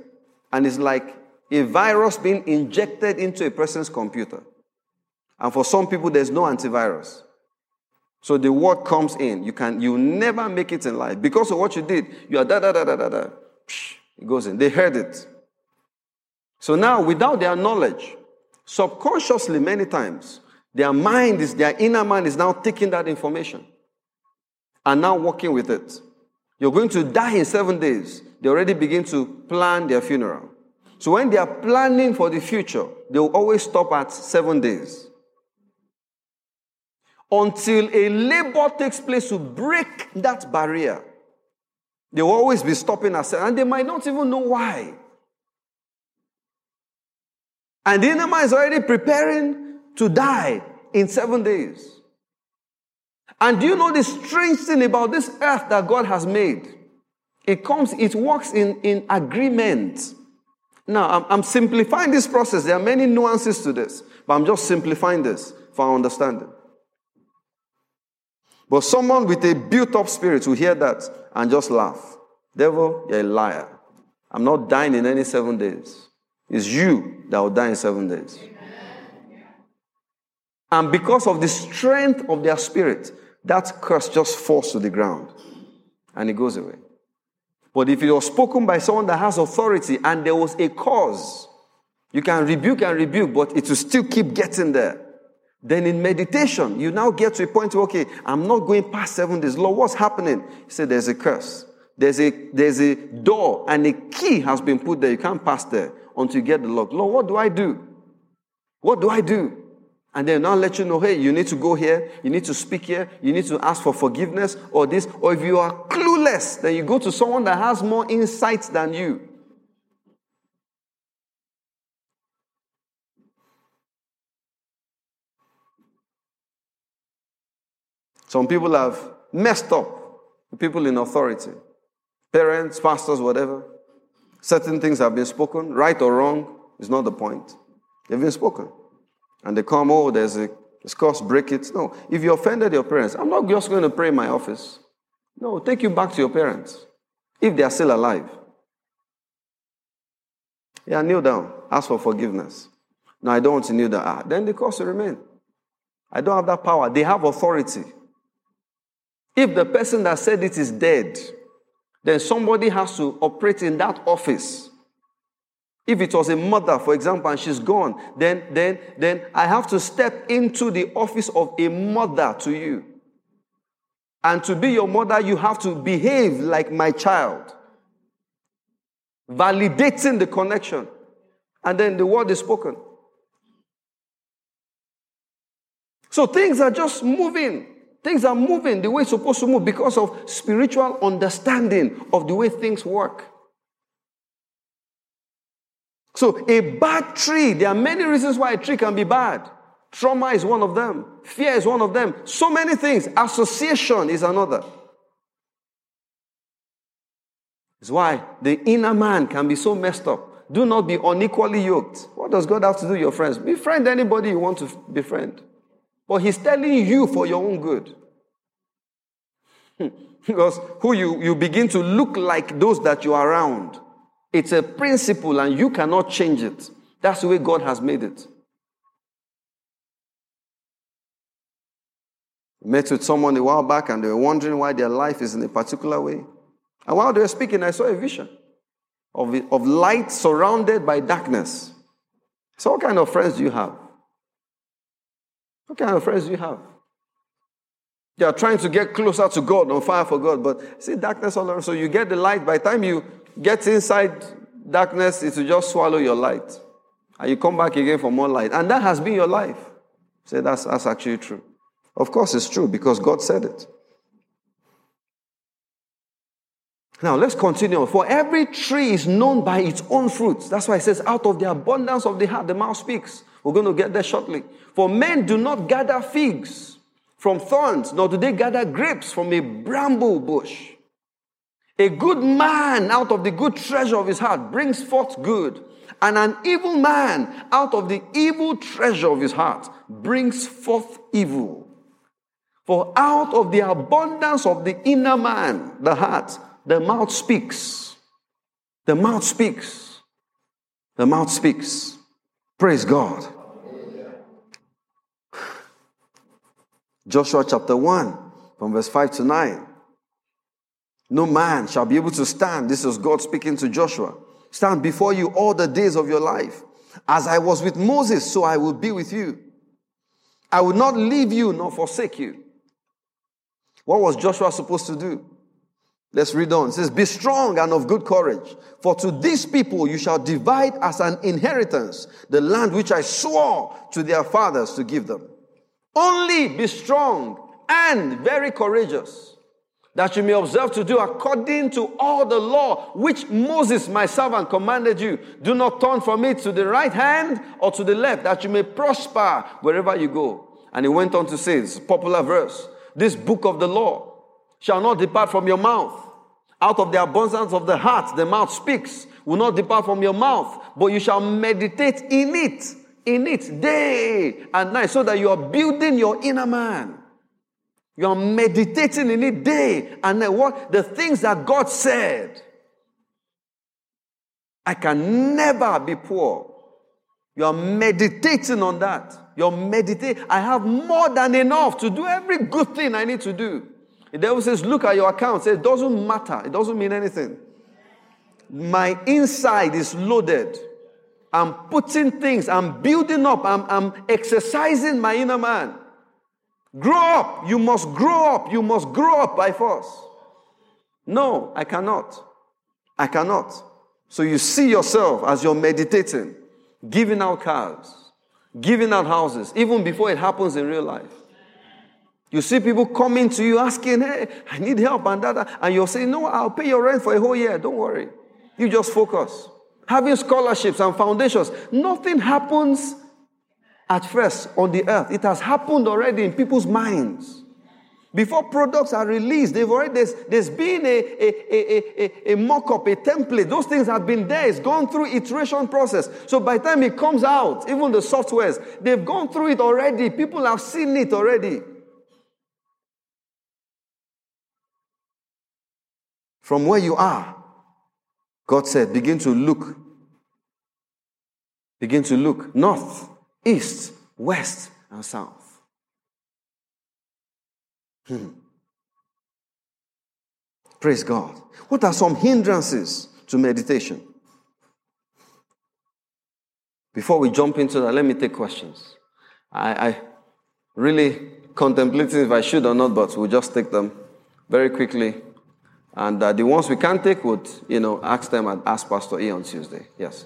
And it's like a virus being injected into a person's computer. And for some people, there's no antivirus. So the word comes in. You can you never make it in life. Because of what you did, you are da da da da da da. It goes in. They heard it. So now, without their knowledge, subconsciously, many times, their mind is, their inner mind is now taking that information and now working with it. You're going to die in seven days. They already begin to plan their funeral. So when they are planning for the future, they will always stop at seven days until a labor takes place to break that barrier. They will always be stopping us, and they might not even know why. And the enemy is already preparing to die in seven days. And do you know the strange thing about this earth that God has made? It comes, it works in, in agreement. Now, I'm, I'm simplifying this process. There are many nuances to this, but I'm just simplifying this for our understanding. But someone with a built up spirit will hear that and just laugh. Devil, you're a liar. I'm not dying in any seven days. It's you that will die in seven days. And because of the strength of their spirit, that curse just falls to the ground and it goes away. But if it was spoken by someone that has authority and there was a cause, you can rebuke and rebuke, but it will still keep getting there. Then in meditation, you now get to a point where, okay, I'm not going past seven days. Lord, what's happening? He said, there's a curse. There's a, there's a door and a key has been put there. You can't pass there until you get the lock. Lord, what do I do? What do I do? And then now let you know, hey, you need to go here, you need to speak here, you need to ask for forgiveness or this. Or if you are clueless, then you go to someone that has more insight than you. Some people have messed up, the people in authority, parents, pastors, whatever. Certain things have been spoken, right or wrong, is not the point. They've been spoken. And they come, oh, there's a discuss, break it. No. If you offended your parents, I'm not just going to pray in my office. No, take you back to your parents if they are still alive. Yeah, kneel down. Ask for forgiveness. No, I don't want to kneel down. Ah, then the cause will remain. I don't have that power. They have authority. If the person that said it is dead, then somebody has to operate in that office. If it was a mother, for example, and she's gone, then, then, then I have to step into the office of a mother to you. And to be your mother, you have to behave like my child, validating the connection. And then the word is spoken. So things are just moving. Things are moving the way it's supposed to move because of spiritual understanding of the way things work. So, a bad tree, there are many reasons why a tree can be bad. Trauma is one of them, fear is one of them. So many things. Association is another. It's why the inner man can be so messed up. Do not be unequally yoked. What does God have to do your friends? Befriend anybody you want to befriend. But He's telling you for your own good. because who you, you begin to look like those that you are around. It's a principle and you cannot change it. That's the way God has made it. Met with someone a while back and they were wondering why their life is in a particular way. And while they were speaking, I saw a vision of, of light surrounded by darkness. So, what kind of friends do you have? What kind of friends do you have? They are trying to get closer to God, on fire for God, but see darkness all around. So you get the light. By the time you get inside darkness, it will just swallow your light. And you come back again for more light. And that has been your life. Say that's, that's actually true. Of course, it's true because God said it. Now, let's continue. For every tree is known by its own fruits. That's why it says, out of the abundance of the heart, the mouth speaks. We're going to get there shortly. For men do not gather figs from thorns, nor do they gather grapes from a bramble bush. A good man out of the good treasure of his heart brings forth good, and an evil man out of the evil treasure of his heart brings forth evil. For out of the abundance of the inner man, the heart, the mouth speaks. The mouth speaks. The mouth speaks. Praise God. Joshua chapter 1, from verse 5 to 9. No man shall be able to stand. This is God speaking to Joshua. Stand before you all the days of your life. As I was with Moses, so I will be with you. I will not leave you nor forsake you. What was Joshua supposed to do? Let's read on. It says, Be strong and of good courage, for to these people you shall divide as an inheritance the land which I swore to their fathers to give them. Only be strong and very courageous that you may observe to do according to all the law which Moses, my servant, commanded you. Do not turn from it to the right hand or to the left, that you may prosper wherever you go. And he went on to say, this popular verse, this book of the law shall not depart from your mouth. Out of the abundance of the heart, the mouth speaks, will not depart from your mouth, but you shall meditate in it, in it day and night, so that you are building your inner man. You are meditating in it day and night. What the things that God said. I can never be poor. You are meditating on that. You're meditating. I have more than enough to do every good thing I need to do. The devil says, Look at your account. It doesn't matter. It doesn't mean anything. My inside is loaded. I'm putting things, I'm building up, I'm, I'm exercising my inner man. Grow up. You must grow up. You must grow up by force. No, I cannot. I cannot. So you see yourself as you're meditating, giving out cars, giving out houses, even before it happens in real life. You see people coming to you asking, Hey, I need help and that, and you're saying, No, I'll pay your rent for a whole year. Don't worry. You just focus. Having scholarships and foundations, nothing happens at first on the earth. It has happened already in people's minds. Before products are released, they've already there's, there's been a, a, a, a, a mock-up, a template. Those things have been there. It's gone through iteration process. So by the time it comes out, even the softwares, they've gone through it already. People have seen it already. From where you are, God said, begin to look. Begin to look north, east, west, and south. Hmm. Praise God. What are some hindrances to meditation? Before we jump into that, let me take questions. I, I really contemplating if I should or not, but we'll just take them very quickly. And uh, the ones we can't take would, you know, ask them and ask Pastor E on Tuesday. Yes.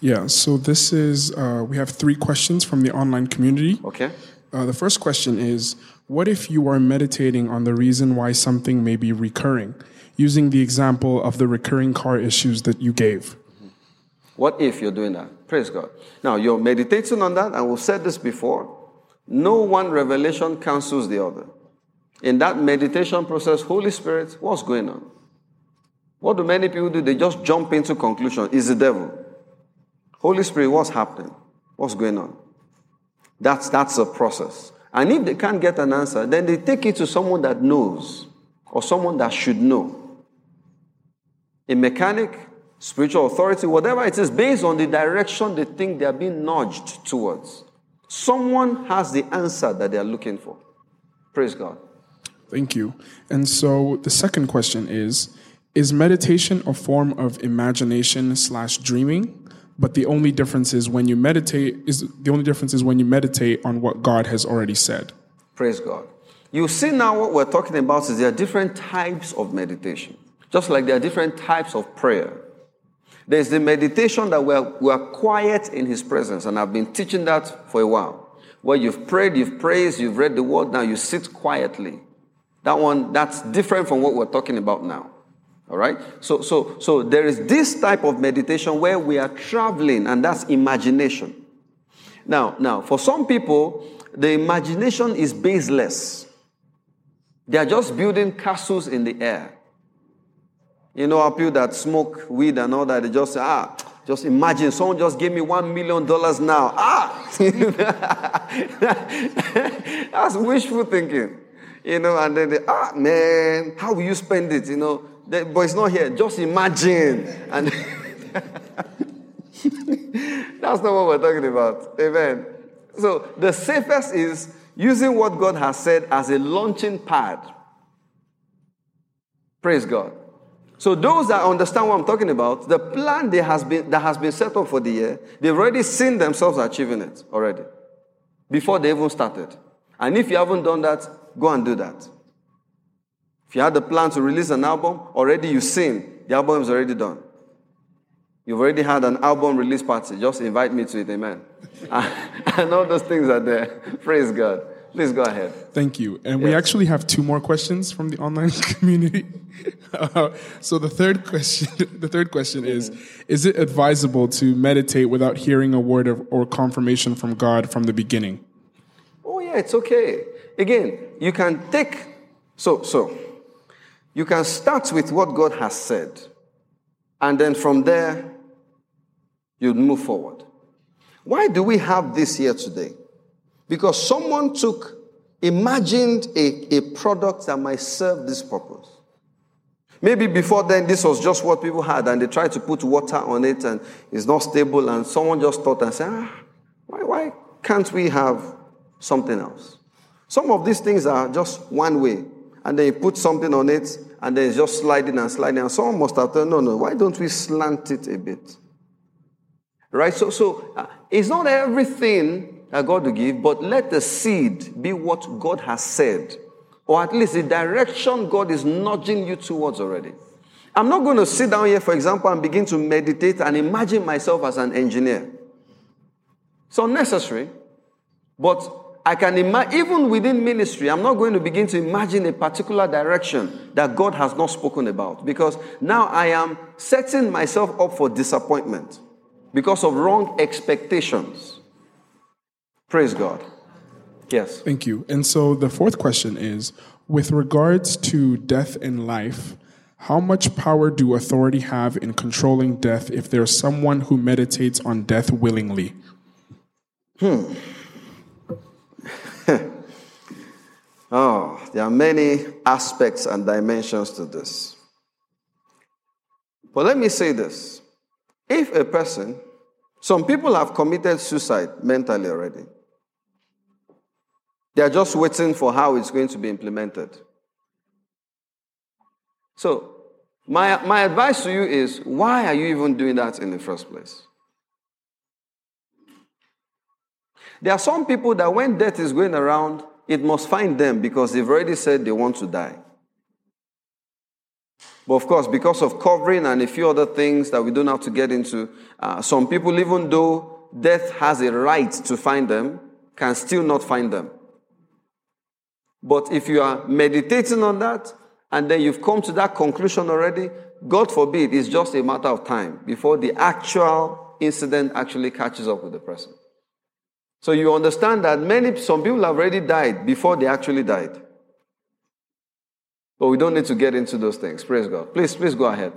Yeah. So this is uh, we have three questions from the online community. Okay. Uh, the first question is What if you are meditating on the reason why something may be recurring, using the example of the recurring car issues that you gave? What if you're doing that? Praise God. Now, you're meditating on that, and we've said this before. No one revelation cancels the other. In that meditation process, Holy Spirit, what's going on? What do many people do? They just jump into conclusion. Is the devil. Holy Spirit, what's happening? What's going on? That's, that's a process. And if they can't get an answer, then they take it to someone that knows or someone that should know. A mechanic, spiritual authority, whatever it is, based on the direction they think they are being nudged towards. Someone has the answer that they are looking for. Praise God. Thank you. And so the second question is Is meditation a form of imagination slash dreaming? But the only difference is when you meditate is the only difference is when you meditate on what God has already said. Praise God. You see now what we're talking about is there are different types of meditation. Just like there are different types of prayer. There's the meditation that we're, we're quiet in His presence, and I've been teaching that for a while. Where you've prayed, you've praised, you've read the word, now you sit quietly. That one, that's different from what we're talking about now. All right? So, so, so there is this type of meditation where we are traveling, and that's imagination. Now, now, for some people, the imagination is baseless. They are just building castles in the air. You know, people that smoke weed and all that, they just say, ah, just imagine someone just gave me one million dollars now. Ah! That's wishful thinking. You know, and then they, ah, man, how will you spend it? You know, the, but it's not here. Just imagine. And that's not what we're talking about. Amen. So the safest is using what God has said as a launching pad. Praise God. So those that understand what I'm talking about, the plan that has been, that has been set up for the year, they've already seen themselves achieving it already before they even started. And if you haven't done that, go and do that. If you had the plan to release an album, already you sing. the album is already done. You've already had an album release party. Just invite me to it, amen. and all those things are there. Praise God. Please go ahead. Thank you. And yes. we actually have two more questions from the online community. Uh, so the third question, the third question is: Is it advisable to meditate without hearing a word of, or confirmation from God from the beginning? Oh yeah, it's okay. Again, you can take so so you can start with what God has said, and then from there, you move forward. Why do we have this here today? Because someone took, imagined a, a product that might serve this purpose. Maybe before then, this was just what people had, and they tried to put water on it, and it's not stable, and someone just thought and said, ah, why, why can't we have something else? Some of these things are just one way and then you put something on it, and then it's just sliding and sliding. And someone must have thought, no, no, why don't we slant it a bit? Right? So, so uh, it's not everything that God will give, but let the seed be what God has said, or at least the direction God is nudging you towards already. I'm not going to sit down here, for example, and begin to meditate and imagine myself as an engineer. It's unnecessary, but I can imagine, even within ministry, I'm not going to begin to imagine a particular direction that God has not spoken about because now I am setting myself up for disappointment because of wrong expectations. Praise God. Yes. Thank you. And so the fourth question is with regards to death and life, how much power do authority have in controlling death if there's someone who meditates on death willingly? Hmm. Oh, there are many aspects and dimensions to this. But let me say this. If a person, some people have committed suicide mentally already. They are just waiting for how it's going to be implemented. So, my, my advice to you is why are you even doing that in the first place? There are some people that when death is going around, it must find them because they've already said they want to die. But of course, because of covering and a few other things that we don't have to get into, uh, some people, even though death has a right to find them, can still not find them. But if you are meditating on that and then you've come to that conclusion already, God forbid, it's just a matter of time before the actual incident actually catches up with the person. So you understand that many, some people have already died before they actually died. But we don't need to get into those things. Praise God. Please, please go ahead.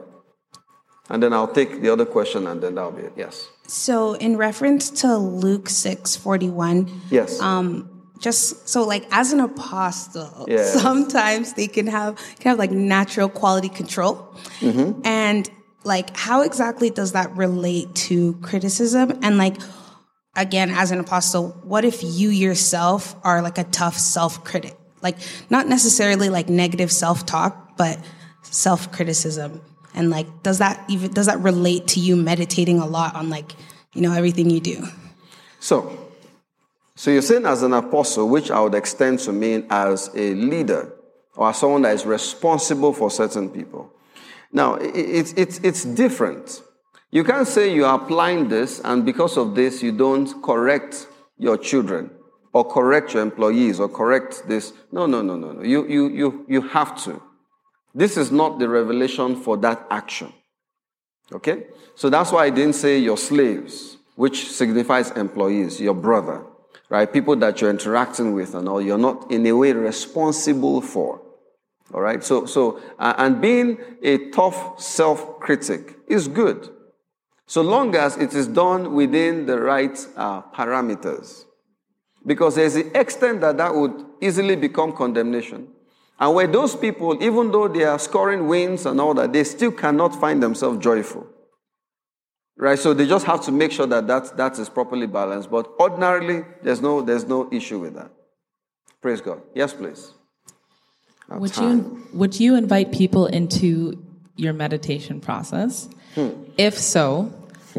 And then I'll take the other question and then that'll be it. Yes. So in reference to Luke 6 41, yes. Um, just so like as an apostle yes. sometimes they can have kind of like natural quality control mm-hmm. and like how exactly does that relate to criticism and like again as an apostle what if you yourself are like a tough self-critic like not necessarily like negative self-talk but self-criticism and like does that even does that relate to you meditating a lot on like you know everything you do so so you're saying as an apostle, which I would extend to mean as a leader or as someone that is responsible for certain people. Now, it's, it's, it's different. You can't say you are applying this and because of this you don't correct your children or correct your employees or correct this. No, no, no, no, no. You, you, you, you have to. This is not the revelation for that action. Okay? So that's why I didn't say your slaves, which signifies employees, your brother right? People that you're interacting with and all, you're not in a way responsible for. All right. So, so, uh, and being a tough self-critic is good. So long as it is done within the right uh, parameters. Because there's the extent that that would easily become condemnation. And where those people, even though they are scoring wins and all that, they still cannot find themselves joyful. Right? So they just have to make sure that that, that is properly balanced. But ordinarily, there's no, there's no issue with that. Praise God. Yes, please. would you, would you invite people into your meditation process? Hmm. If so,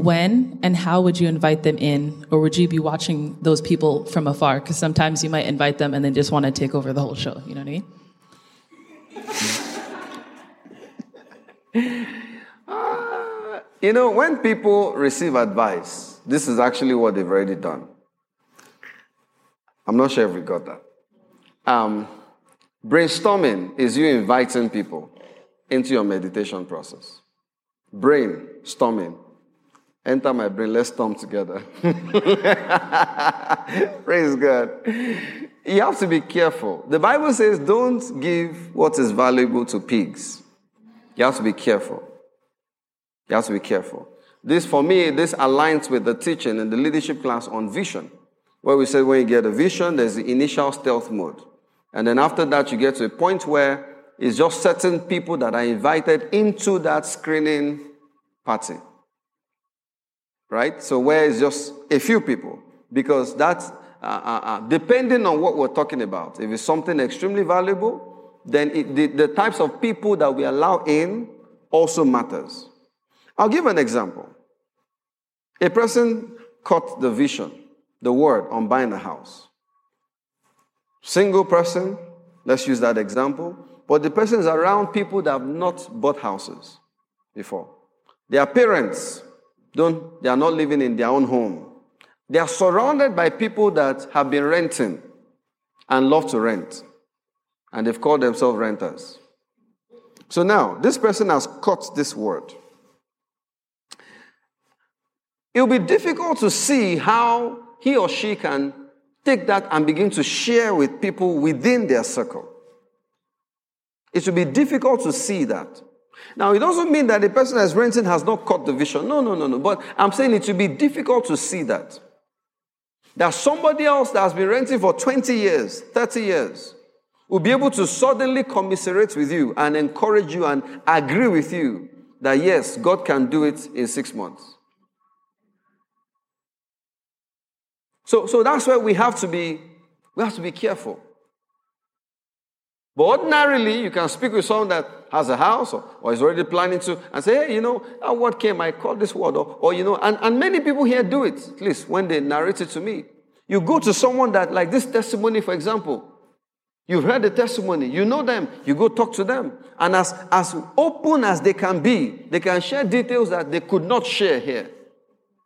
when and how would you invite them in? Or would you be watching those people from afar? Because sometimes you might invite them and then just want to take over the whole show. You know what I mean? You know, when people receive advice, this is actually what they've already done. I'm not sure if we got that. Um, brainstorming is you inviting people into your meditation process. Brainstorming. Enter my brain, let's storm together. Praise God. You have to be careful. The Bible says don't give what is valuable to pigs. You have to be careful. You have to be careful. This, for me, this aligns with the teaching in the leadership class on vision, where we said when you get a vision, there's the initial stealth mode. And then after that, you get to a point where it's just certain people that are invited into that screening party. Right? So where it's just a few people. Because that's, uh, uh, uh, depending on what we're talking about, if it's something extremely valuable, then it, the, the types of people that we allow in also matters. I'll give an example. A person caught the vision, the word on buying a house. Single person, let's use that example, but the person is around people that have not bought houses before. Their parents don't, they are not living in their own home. They are surrounded by people that have been renting and love to rent. And they've called themselves renters. So now, this person has caught this word. It will be difficult to see how he or she can take that and begin to share with people within their circle. It will be difficult to see that. Now, it doesn't mean that the person that's renting has not caught the vision. No, no, no, no. But I'm saying it will be difficult to see that. There's somebody else that has been renting for 20 years, 30 years, will be able to suddenly commiserate with you and encourage you and agree with you that yes, God can do it in six months. So, so that's where we have to be, we have to be careful. But ordinarily, you can speak with someone that has a house or, or is already planning to and say, hey, you know, that word came, I called this word, or, or you know, and, and many people here do it, at least when they narrate it to me. You go to someone that, like this testimony, for example, You've heard the testimony. You know them. You go talk to them. And as, as open as they can be, they can share details that they could not share here.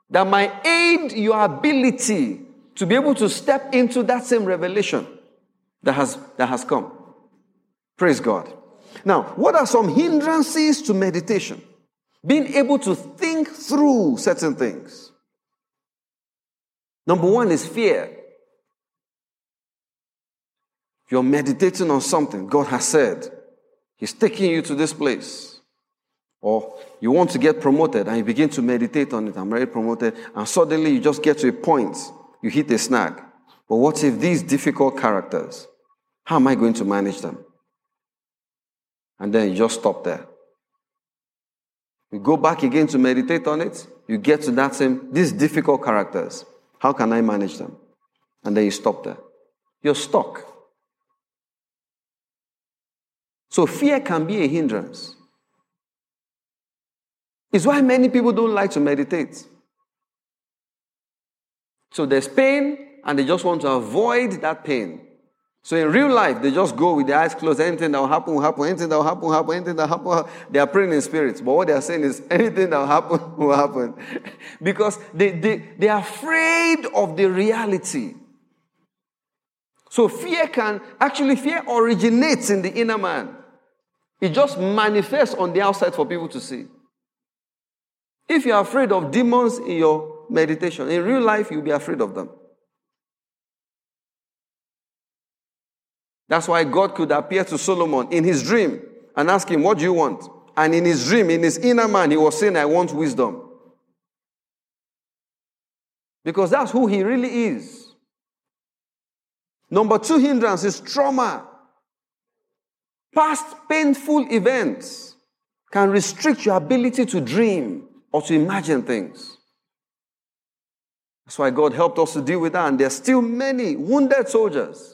That might aid your ability to be able to step into that same revelation that has, that has come. Praise God. Now, what are some hindrances to meditation? Being able to think through certain things. Number one is fear. You're meditating on something God has said. He's taking you to this place. Or you want to get promoted and you begin to meditate on it. I'm already promoted. And suddenly you just get to a point, you hit a snag. But what if these difficult characters, how am I going to manage them? And then you just stop there. You go back again to meditate on it. You get to that same, these difficult characters. How can I manage them? And then you stop there. You're stuck. So fear can be a hindrance. It's why many people don't like to meditate. So there's pain, and they just want to avoid that pain. So in real life, they just go with their eyes closed. Anything that will happen will happen. Anything that will happen will happen. Anything that will happen, they are praying in spirits. But what they are saying is anything that will happen will happen. because they, they, they are afraid of the reality. So fear can, actually fear originates in the inner man. It just manifests on the outside for people to see. If you're afraid of demons in your meditation, in real life, you'll be afraid of them. That's why God could appear to Solomon in his dream and ask him, What do you want? And in his dream, in his inner man, he was saying, I want wisdom. Because that's who he really is. Number two hindrance is trauma. Past painful events can restrict your ability to dream or to imagine things. That's why God helped us to deal with that. And there are still many wounded soldiers.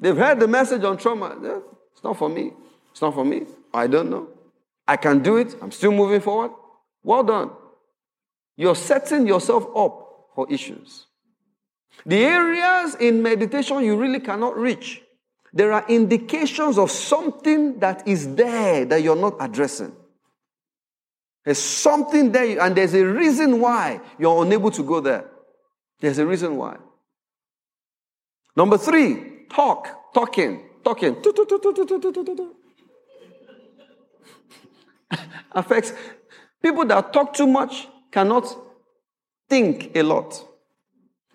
They've heard the message on trauma. It's not for me. It's not for me. I don't know. I can do it. I'm still moving forward. Well done. You're setting yourself up for issues. The areas in meditation you really cannot reach there are indications of something that is there that you're not addressing. There's something there, and there's a reason why you're unable to go there. There's a reason why. Number three, talk, talking, talking. Affects people that talk too much cannot think a lot.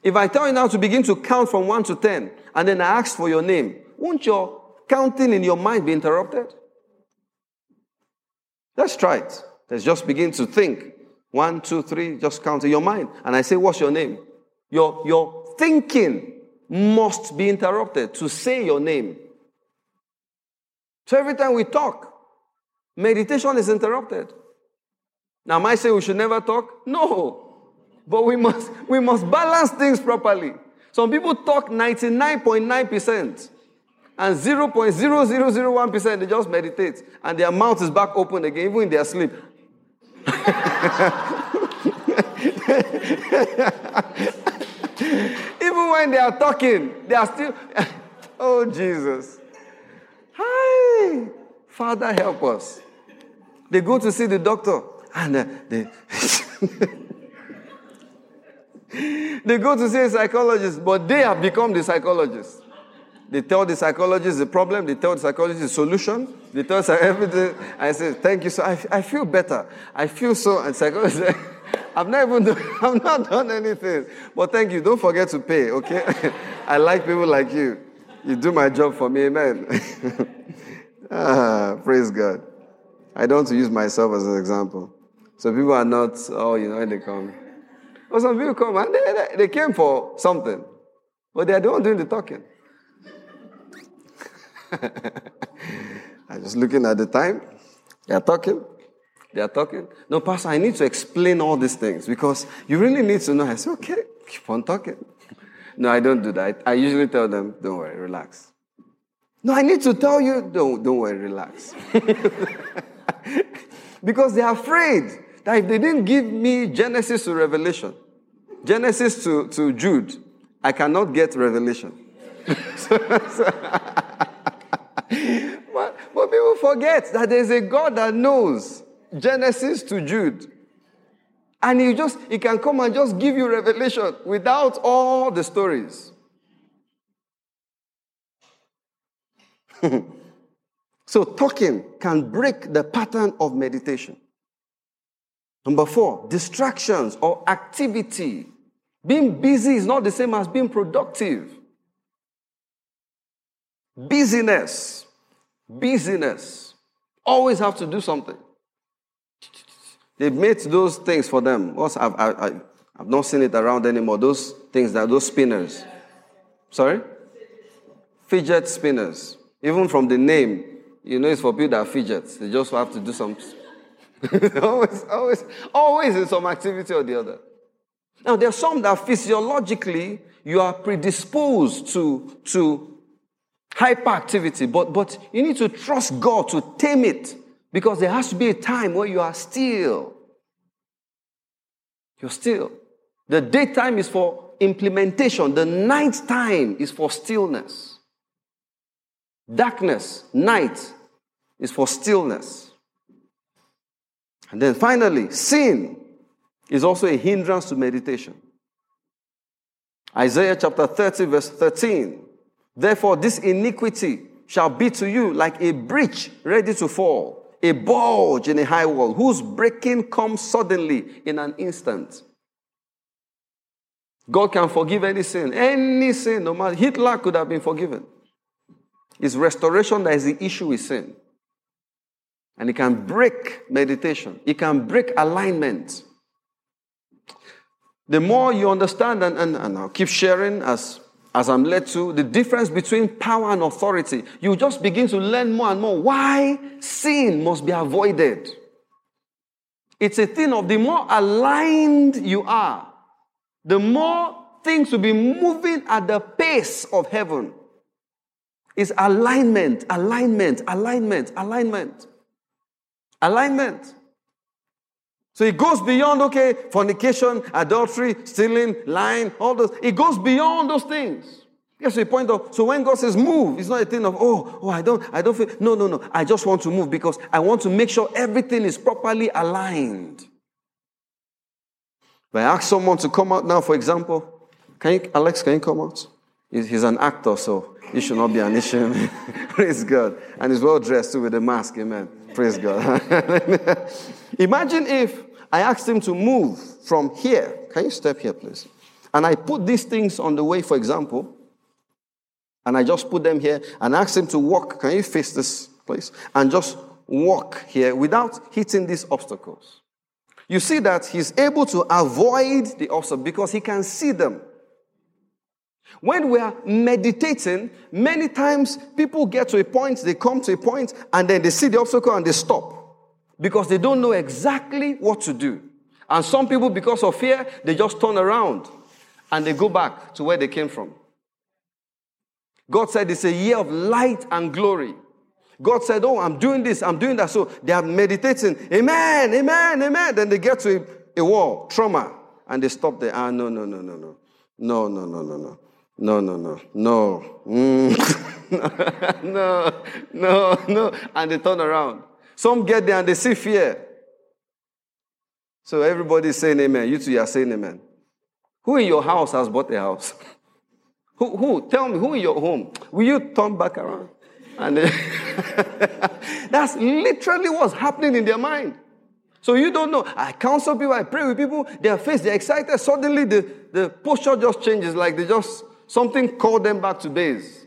If I tell you now to begin to count from one to ten, and then I ask for your name, won't your counting in your mind be interrupted? Let's try it. Let's just begin to think. One, two, three, just count in your mind. And I say, What's your name? Your, your thinking must be interrupted to say your name. So every time we talk, meditation is interrupted. Now, am I saying we should never talk? No. But we must, we must balance things properly. Some people talk 99.9% and 0.0001% they just meditate and their mouth is back open again, even in their sleep. even when they are talking, they are still, oh Jesus. Hi, Father, help us. They go to see the doctor and uh, they. they go to see a psychologist, but they have become the psychologist. They tell the psychologist the problem, they tell the psychologist the solution, they tell everything. I say, Thank you. So I, I feel better. I feel so. And psychologist, I've never done, I've not done anything. But thank you. Don't forget to pay, okay? I like people like you. You do my job for me, amen. ah, praise God. I don't want to use myself as an example. So people are not, oh, you know, when they come. Well, some people come and they, they came for something, but they are the one doing the talking. I'm just looking at the time. They are talking. They are talking. No, Pastor, I need to explain all these things because you really need to know. I say, okay, keep on talking. No, I don't do that. I usually tell them, don't worry, relax. No, I need to tell you, don't, don't worry, relax. because they're afraid that if they didn't give me Genesis to Revelation, Genesis to, to Jude, I cannot get Revelation. so, so but, but people forget that there's a God that knows Genesis to Jude. And he just he can come and just give you revelation without all the stories. so talking can break the pattern of meditation. Number four, distractions or activity. Being busy is not the same as being productive. Busyness. Busyness. Always have to do something. They've made those things for them. I've, I, have not seen it around anymore. Those things that those spinners. Sorry? Fidget spinners. Even from the name, you know it's for people that fidget. They just have to do some. always, always, always in some activity or the other. Now, there are some that physiologically you are predisposed to, to hyperactivity, but, but you need to trust God to tame it because there has to be a time where you are still. You're still. The daytime is for implementation, the night time is for stillness. Darkness, night, is for stillness. And then finally, sin is also a hindrance to meditation. Isaiah chapter 30, verse 13. Therefore, this iniquity shall be to you like a breach ready to fall, a bulge in a high wall, whose breaking comes suddenly in an instant. God can forgive any sin, any sin, no matter. Hitler could have been forgiven. It's restoration that is the issue with sin. And it can break meditation, it can break alignment. The more you understand, and, and, and I'll keep sharing as as I'm led to, the difference between power and authority, you just begin to learn more and more why sin must be avoided. It's a thing of the more aligned you are, the more things will be moving at the pace of heaven. It's alignment, alignment, alignment, alignment, alignment. So it goes beyond, okay, fornication, adultery, stealing, lying, all those. It goes beyond those things. Yes, a point of so when God says move, it's not a thing of oh, oh, I don't, I don't feel no, no, no. I just want to move because I want to make sure everything is properly aligned. If I ask someone to come out now, for example, can you, Alex, can you come out? He's an actor, so he should not be an issue. Praise God. And he's well dressed too with a mask, amen. Praise God. Imagine if I asked him to move from here. Can you step here, please? And I put these things on the way, for example, and I just put them here and asked him to walk. Can you face this place? And just walk here without hitting these obstacles. You see that he's able to avoid the obstacle because he can see them. When we are meditating, many times people get to a point, they come to a point, and then they see the obstacle and they stop because they don't know exactly what to do. And some people, because of fear, they just turn around and they go back to where they came from. God said it's a year of light and glory. God said, Oh, I'm doing this, I'm doing that. So they are meditating, Amen, Amen, Amen. Then they get to a, a wall, trauma, and they stop there. Ah, no, no, no, no, no. No, no, no, no, no. No, no, no, no. Mm. no, no, no. And they turn around. Some get there and they see fear. So everybody's saying amen. You two are saying amen. Who in your house has bought a house? who, who? Tell me, who in your home? Will you turn back around? And that's literally what's happening in their mind. So you don't know. I counsel people, I pray with people, their face, they're excited. Suddenly the, the posture just changes, like they just, something called them back to base.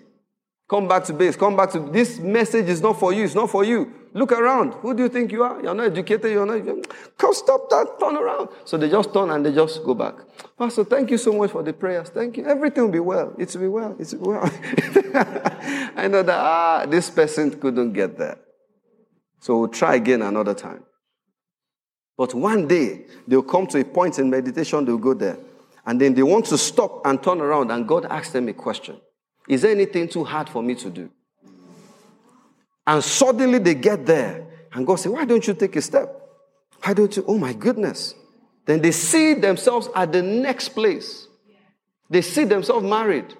Come back to base, come back to, this message is not for you, it's not for you. Look around. Who do you think you are? You're not educated, you're not, come stop that, turn around. So they just turn and they just go back. Pastor, thank you so much for the prayers. Thank you. Everything will be well. It will be well. It will be well. I know that, ah, this person couldn't get there. So we'll try again another time. But one day, they'll come to a point in meditation, they'll go there. And then they want to stop and turn around, and God asks them a question Is there anything too hard for me to do? And suddenly they get there, and God says, Why don't you take a step? Why don't you? Oh my goodness. Then they see themselves at the next place. They see themselves married.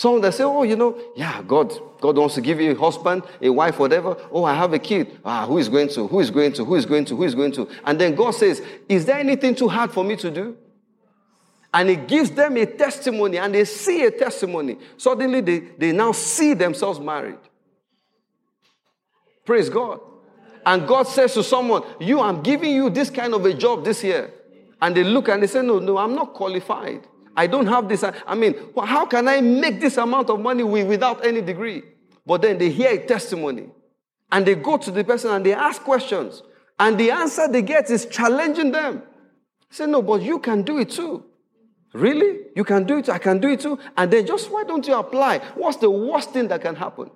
Some that say, oh, you know, yeah, God, God wants to give you a husband, a wife, whatever. Oh, I have a kid. Ah, who is going to? Who is going to? Who is going to? Who is going to? And then God says, is there anything too hard for me to do? And He gives them a testimony, and they see a testimony. Suddenly, they, they now see themselves married. Praise God. And God says to someone, You, I'm giving you this kind of a job this year. And they look and they say, No, no, I'm not qualified. I don't have this. I mean, how can I make this amount of money without any degree? But then they hear a testimony and they go to the person and they ask questions. And the answer they get is challenging them. Say, no, but you can do it too. Really? You can do it? I can do it too? And then just why don't you apply? What's the worst thing that can happen?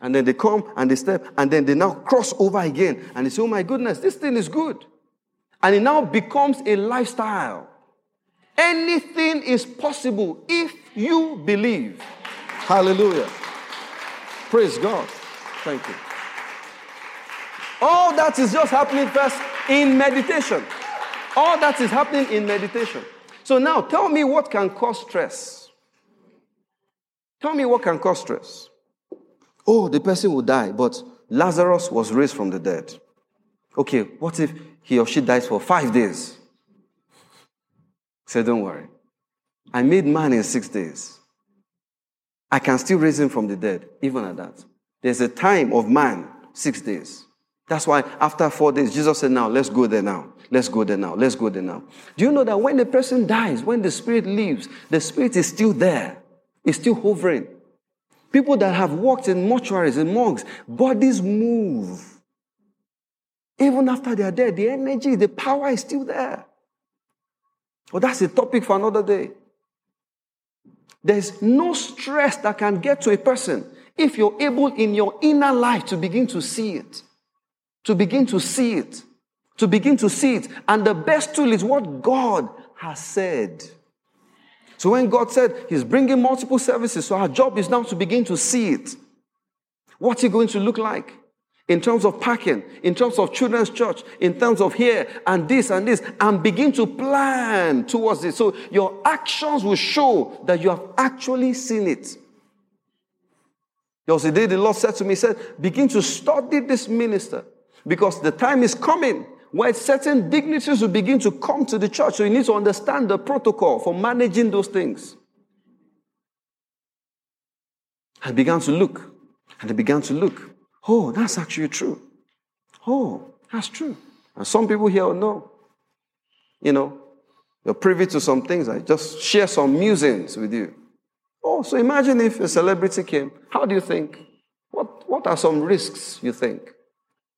And then they come and they step and then they now cross over again and they say, oh my goodness, this thing is good. And it now becomes a lifestyle. Anything is possible if you believe. Hallelujah. Praise God. Thank you. All that is just happening first in meditation. All that is happening in meditation. So now tell me what can cause stress. Tell me what can cause stress. Oh, the person will die, but Lazarus was raised from the dead. Okay, what if he or she dies for five days? Say, don't worry. I made man in six days. I can still raise him from the dead, even at that. There's a time of man, six days. That's why after four days, Jesus said, Now let's go there now. Let's go there now. Let's go there now. Do you know that when the person dies, when the spirit leaves, the spirit is still there, it's still hovering. People that have worked in mortuaries, and morgues, bodies move. Even after they are dead, the energy, the power is still there. Well, that's a topic for another day. There's no stress that can get to a person if you're able in your inner life to begin to see it. To begin to see it. To begin to see it. And the best tool is what God has said. So when God said He's bringing multiple services, so our job is now to begin to see it. What's it going to look like? in terms of packing, in terms of children's church, in terms of here and this and this, and begin to plan towards it. So your actions will show that you have actually seen it. There was a day the Lord said to me, He said, begin to study this minister because the time is coming where certain dignitaries will begin to come to the church. So you need to understand the protocol for managing those things. I began to look, and I began to look. Oh, that's actually true. Oh, that's true. And some people here will know. You know, you're privy to some things. I just share some musings with you. Oh, so imagine if a celebrity came. How do you think? What, what are some risks you think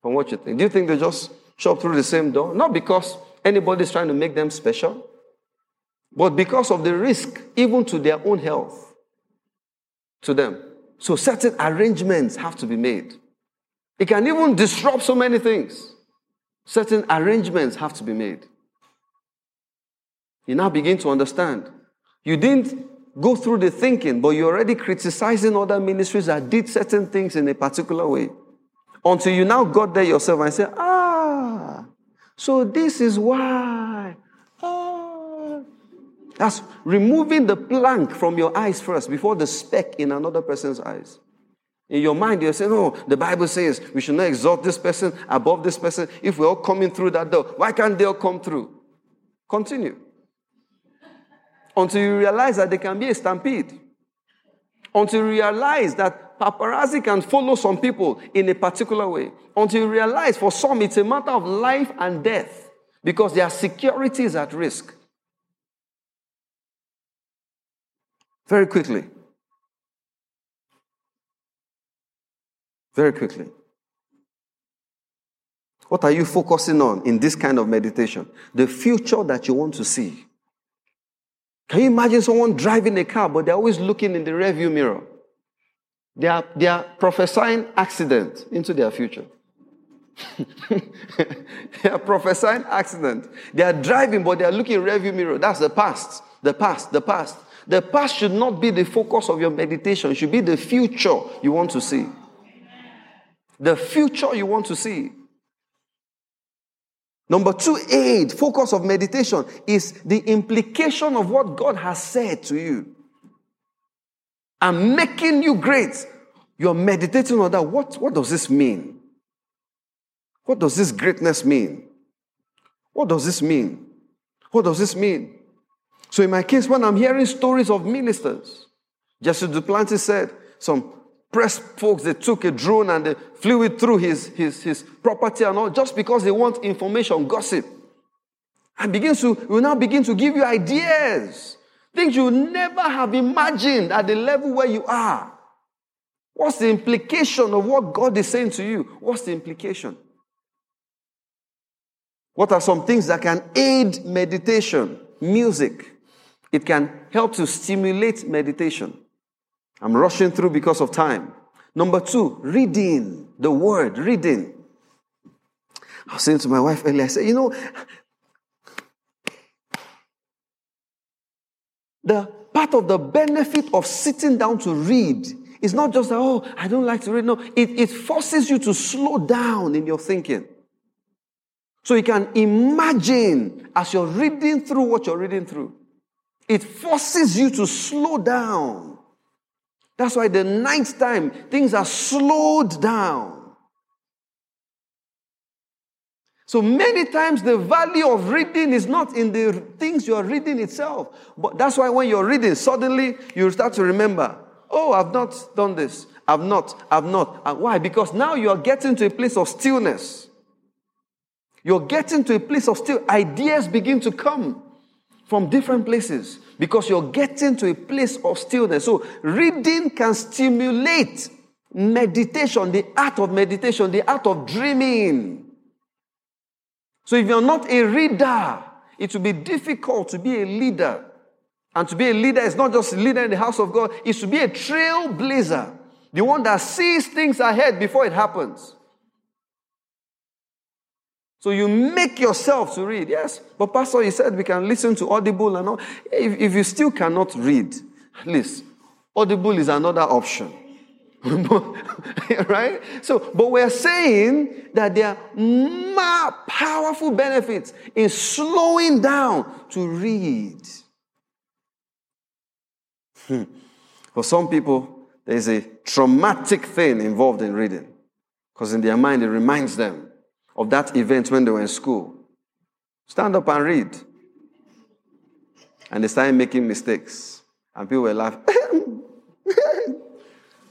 from what you think? Do you think they just shop through the same door? Not because anybody's trying to make them special, but because of the risk, even to their own health, to them. So certain arrangements have to be made. It can even disrupt so many things. Certain arrangements have to be made. You now begin to understand. You didn't go through the thinking, but you're already criticizing other ministries that did certain things in a particular way. Until you now got there yourself and say, ah, so this is why. Ah. That's removing the plank from your eyes first before the speck in another person's eyes. In your mind, you're saying, oh, the Bible says we should not exalt this person above this person. If we're all coming through that door, why can't they all come through? Continue. Until you realize that there can be a stampede. Until you realize that paparazzi can follow some people in a particular way until you realize for some it's a matter of life and death because their security is at risk. Very quickly. Very quickly. What are you focusing on in this kind of meditation? The future that you want to see. Can you imagine someone driving a car, but they're always looking in the rearview mirror? They are, they are prophesying accident into their future. they are prophesying accident. They are driving, but they are looking in rearview mirror. That's the past. The past. The past. The past should not be the focus of your meditation. It should be the future you want to see. The future you want to see. Number two, aid, focus of meditation is the implication of what God has said to you. I'm making you great. You're meditating on that. What, what does this mean? What does this greatness mean? What does this mean? What does this mean? So, in my case, when I'm hearing stories of ministers, Jesse Duplantis said some press folks, they took a drone and they flew it through his, his, his property and all just because they want information, gossip. And begins to, will now begin to give you ideas. Things you never have imagined at the level where you are. What's the implication of what God is saying to you? What's the implication? What are some things that can aid meditation? Music. It can help to stimulate meditation. I'm rushing through because of time. Number two, reading the word, reading. I was saying to my wife earlier, I said, you know, the part of the benefit of sitting down to read is not just oh, I don't like to read. No, it, it forces you to slow down in your thinking. So you can imagine as you're reading through what you're reading through. It forces you to slow down. That's why the ninth time things are slowed down. So many times the value of reading is not in the things you are reading itself. But that's why when you're reading, suddenly you start to remember, oh, I've not done this. I've not, I've not. And why? Because now you are getting to a place of stillness. You're getting to a place of still. Ideas begin to come from different places because you're getting to a place of stillness. So, reading can stimulate meditation, the art of meditation, the art of dreaming. So, if you're not a reader, it will be difficult to be a leader. And to be a leader is not just a leader in the house of God, it's to be a trailblazer, the one that sees things ahead before it happens. So you make yourself to read. Yes, but Pastor, you said we can listen to Audible and all. If, if you still cannot read, at least Audible is another option. right? So, but we're saying that there are more powerful benefits in slowing down to read. Hmm. For some people, there's a traumatic thing involved in reading because in their mind it reminds them of that event when they were in school. Stand up and read. And they started making mistakes. And people were laughing.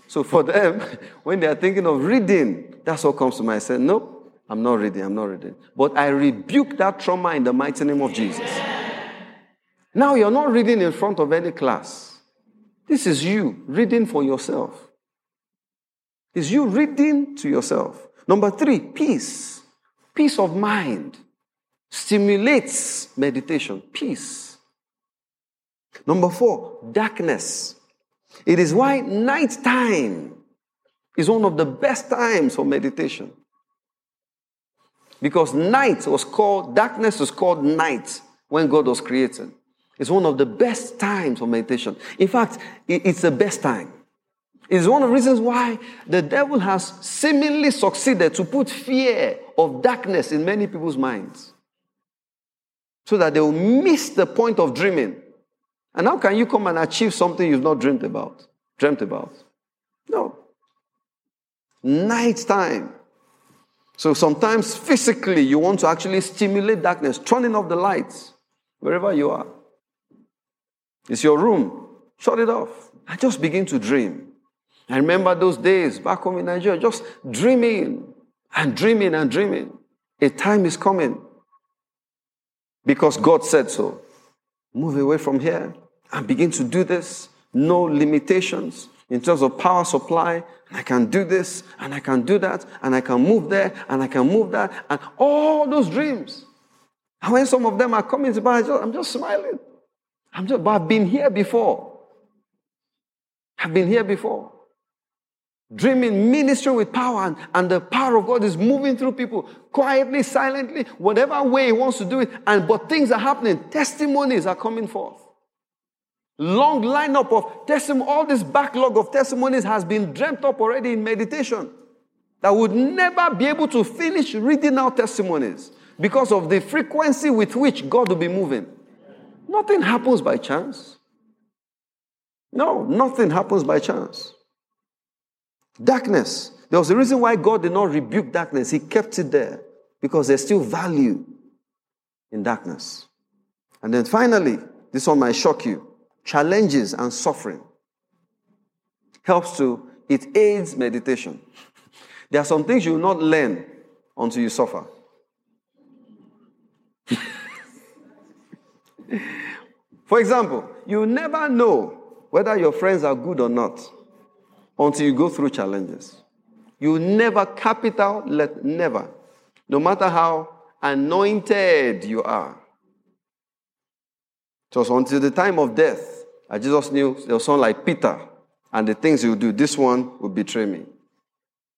so for them, when they are thinking of reading, that's what comes to mind. I said, No, I'm not reading, I'm not reading. But I rebuke that trauma in the mighty name of Jesus. Now you're not reading in front of any class. This is you reading for yourself. It's you reading to yourself. Number three, peace. Peace of mind stimulates meditation. Peace. Number four, darkness. It is why night time is one of the best times for meditation. Because night was called, darkness was called night when God was created. It's one of the best times for meditation. In fact, it's the best time. It's one of the reasons why the devil has seemingly succeeded to put fear of darkness in many people's minds. So that they will miss the point of dreaming. And how can you come and achieve something you've not dreamed about? Dreamt about? No. Night time. So sometimes physically you want to actually stimulate darkness, turning off the lights wherever you are. It's your room. Shut it off. And just begin to dream. I remember those days back home in Nigeria, just dreaming and dreaming and dreaming. A time is coming because God said so. Move away from here and begin to do this. No limitations in terms of power supply. I can do this and I can do that and I can move there and I can move that and all those dreams. And when some of them are coming to mind, I'm just smiling. I'm just, but I've been here before. I've been here before. Dreaming, ministry with power, and, and the power of God is moving through people quietly, silently, whatever way He wants to do it. And but things are happening. Testimonies are coming forth. Long lineup of testimony. All this backlog of testimonies has been dreamt up already in meditation. That would never be able to finish reading out testimonies because of the frequency with which God will be moving. Nothing happens by chance. No, nothing happens by chance. Darkness. There was a reason why God did not rebuke darkness. He kept it there because there's still value in darkness. And then finally, this one might shock you challenges and suffering helps to, it aids meditation. There are some things you will not learn until you suffer. For example, you never know whether your friends are good or not until you go through challenges. You never, capital, let never, no matter how anointed you are. Was until the time of death that Jesus knew there was someone like Peter, and the things he would do, this one would betray me.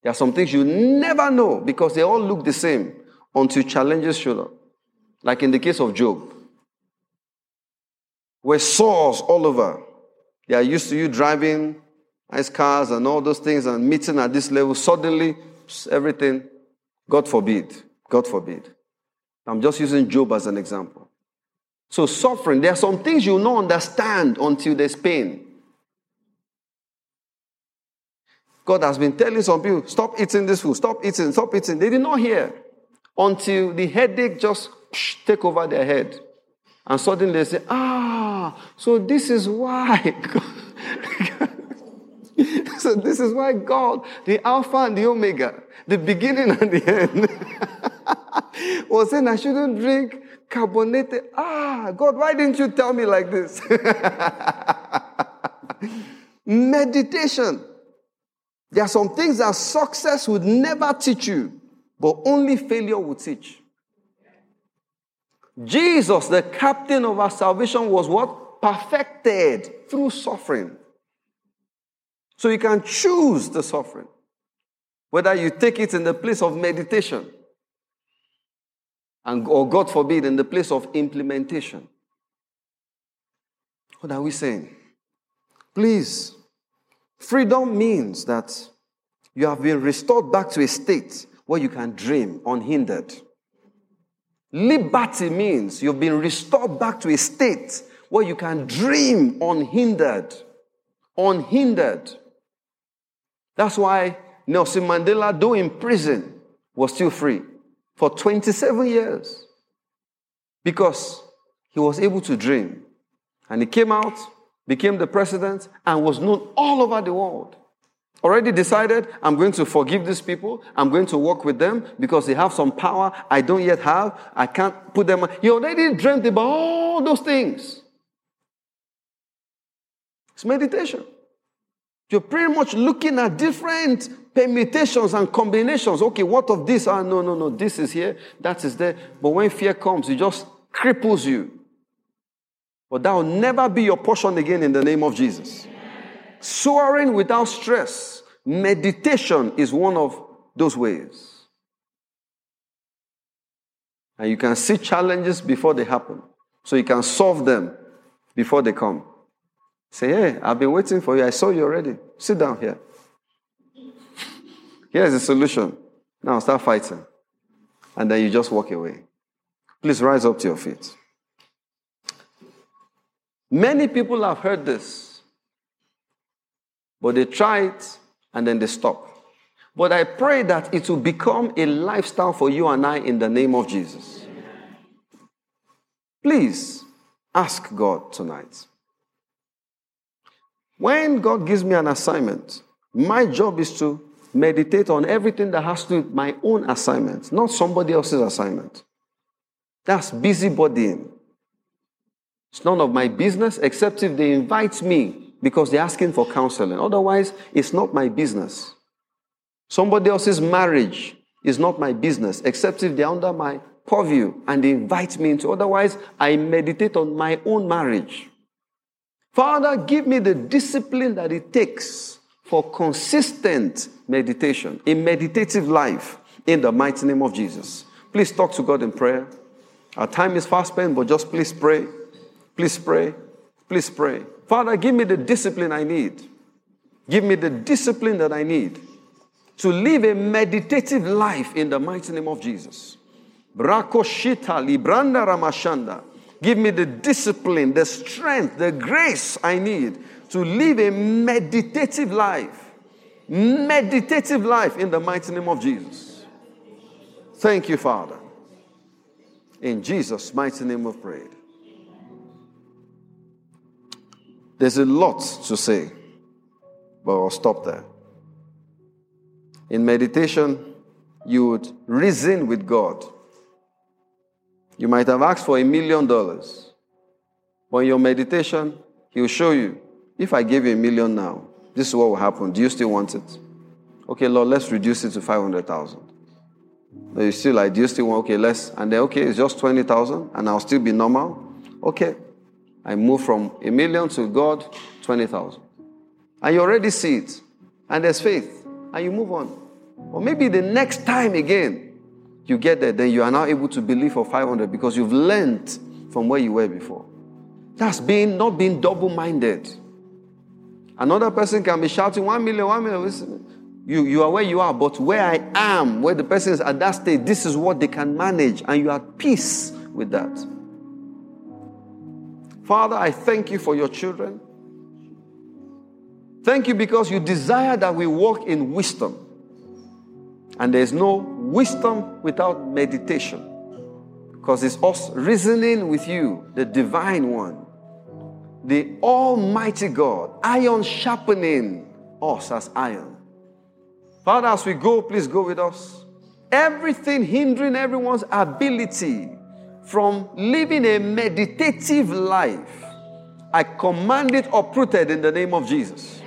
There are some things you never know because they all look the same until challenges show up. Like in the case of Job, where sores all over. They are used to you driving nice cars and all those things and meeting at this level. Suddenly, everything, God forbid, God forbid. I'm just using Job as an example. So, suffering, there are some things you will not understand until there's pain. God has been telling some people, stop eating this food, stop eating, stop eating. They did not hear until the headache just take over their head. And suddenly they say, ah, so this is why. so this is why God, the Alpha and the Omega, the beginning and the end, was saying I shouldn't drink carbonated. Ah, God, why didn't you tell me like this? Meditation. There are some things that success would never teach you, but only failure would teach. Jesus, the captain of our salvation, was what? Perfected through suffering. So you can choose the suffering. Whether you take it in the place of meditation, and, or God forbid, in the place of implementation. What are we saying? Please, freedom means that you have been restored back to a state where you can dream unhindered. Liberty means you've been restored back to a state where you can dream unhindered. Unhindered. That's why Nelson Mandela, though in prison, was still free for 27 years because he was able to dream. And he came out, became the president, and was known all over the world. Already decided, I'm going to forgive these people. I'm going to work with them because they have some power I don't yet have. I can't put them. He already dreamt about all those things. It's meditation. You're pretty much looking at different permutations and combinations. Okay, what of this? Ah, no, no, no. This is here, that is there. But when fear comes, it just cripples you. But that will never be your portion again in the name of Jesus. Soaring without stress. Meditation is one of those ways. And you can see challenges before they happen. So you can solve them before they come. Say, hey, I've been waiting for you. I saw you already. Sit down here. Here's the solution. Now start fighting. And then you just walk away. Please rise up to your feet. Many people have heard this. But they try it and then they stop. But I pray that it will become a lifestyle for you and I in the name of Jesus. Please ask God tonight. When God gives me an assignment, My job is to meditate on everything that has to do with my own assignment, not somebody else's assignment. That's busybodying. It's none of my business except if they invite me because they're asking for counseling. Otherwise, it's not my business. Somebody else's marriage is not my business except if they're under my purview and they invite me into. Otherwise, I meditate on my own marriage. Father, give me the discipline that it takes for consistent meditation, a meditative life in the mighty name of Jesus. Please talk to God in prayer. Our time is fast spent, but just please pray. Please pray. Please pray. Father, give me the discipline I need. Give me the discipline that I need to live a meditative life in the mighty name of Jesus. Brakoshita libranda ramashanda. Give me the discipline, the strength, the grace I need to live a meditative life. Meditative life in the mighty name of Jesus. Thank you, Father. In Jesus' mighty name we've prayed. There's a lot to say, but I'll stop there. In meditation, you would reason with God. You might have asked for a million dollars, but in your meditation, He will show you if I give you a million now, this is what will happen. Do you still want it? Okay, Lord, let's reduce it to 500,000. But you still like, do you still want, okay, less? And then, okay, it's just 20,000 and I'll still be normal. Okay. I move from a million to God, 20,000. And you already see it. And there's faith. And you move on. Or maybe the next time again, you get there, then you are now able to believe for 500 because you've learned from where you were before. That's being, not being double minded. Another person can be shouting, one million, one million. You, you are where you are, but where I am, where the person is at that state, this is what they can manage, and you are at peace with that. Father, I thank you for your children. Thank you because you desire that we walk in wisdom. And there's no wisdom without meditation. Because it's us reasoning with you, the divine one the Almighty God, iron sharpening us as iron. Father, as we go, please go with us. Everything hindering everyone's ability from living a meditative life, I command it uprooted in the name of Jesus.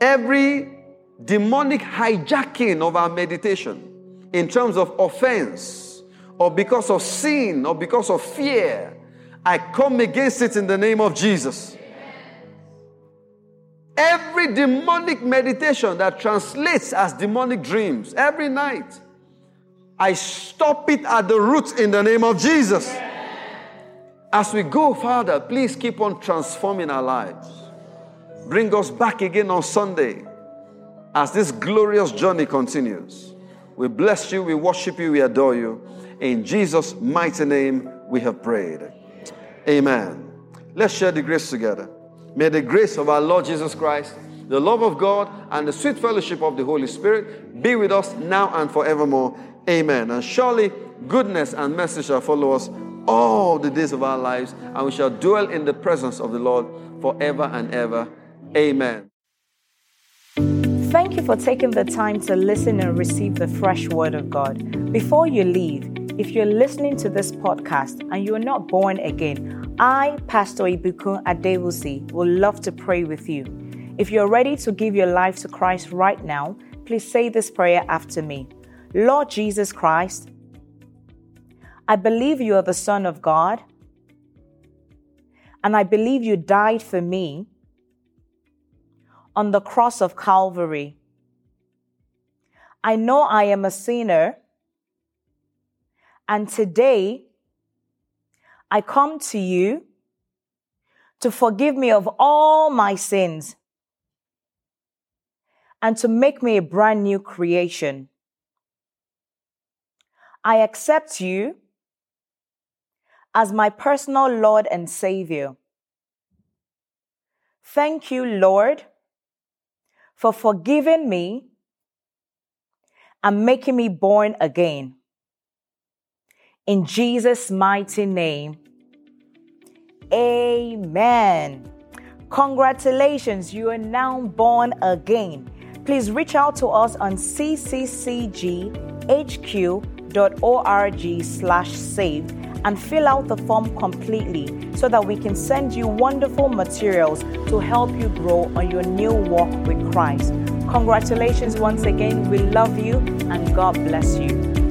Every demonic hijacking of our meditation in terms of offense, or because of sin, or because of fear, I come against it in the name of Jesus. Every demonic meditation that translates as demonic dreams, every night, I stop it at the root in the name of Jesus. As we go, Father, please keep on transforming our lives. Bring us back again on Sunday as this glorious journey continues. We bless you, we worship you, we adore you. In Jesus' mighty name, we have prayed. Amen. Let's share the grace together. May the grace of our Lord Jesus Christ, the love of God, and the sweet fellowship of the Holy Spirit be with us now and forevermore. Amen. And surely goodness and mercy shall follow us all the days of our lives, and we shall dwell in the presence of the Lord forever and ever. Amen. Thank you for taking the time to listen and receive the fresh word of God. Before you leave, if you're listening to this podcast and you're not born again, I, Pastor Ibukun Adewusi, would love to pray with you. If you're ready to give your life to Christ right now, please say this prayer after me. Lord Jesus Christ, I believe you are the Son of God, and I believe you died for me on the cross of Calvary. I know I am a sinner and today, I come to you to forgive me of all my sins and to make me a brand new creation. I accept you as my personal Lord and Savior. Thank you, Lord, for forgiving me and making me born again. In Jesus' mighty name, amen. Congratulations, you are now born again. Please reach out to us on cccghq.org slash save and fill out the form completely so that we can send you wonderful materials to help you grow on your new walk with Christ. Congratulations once again. We love you and God bless you.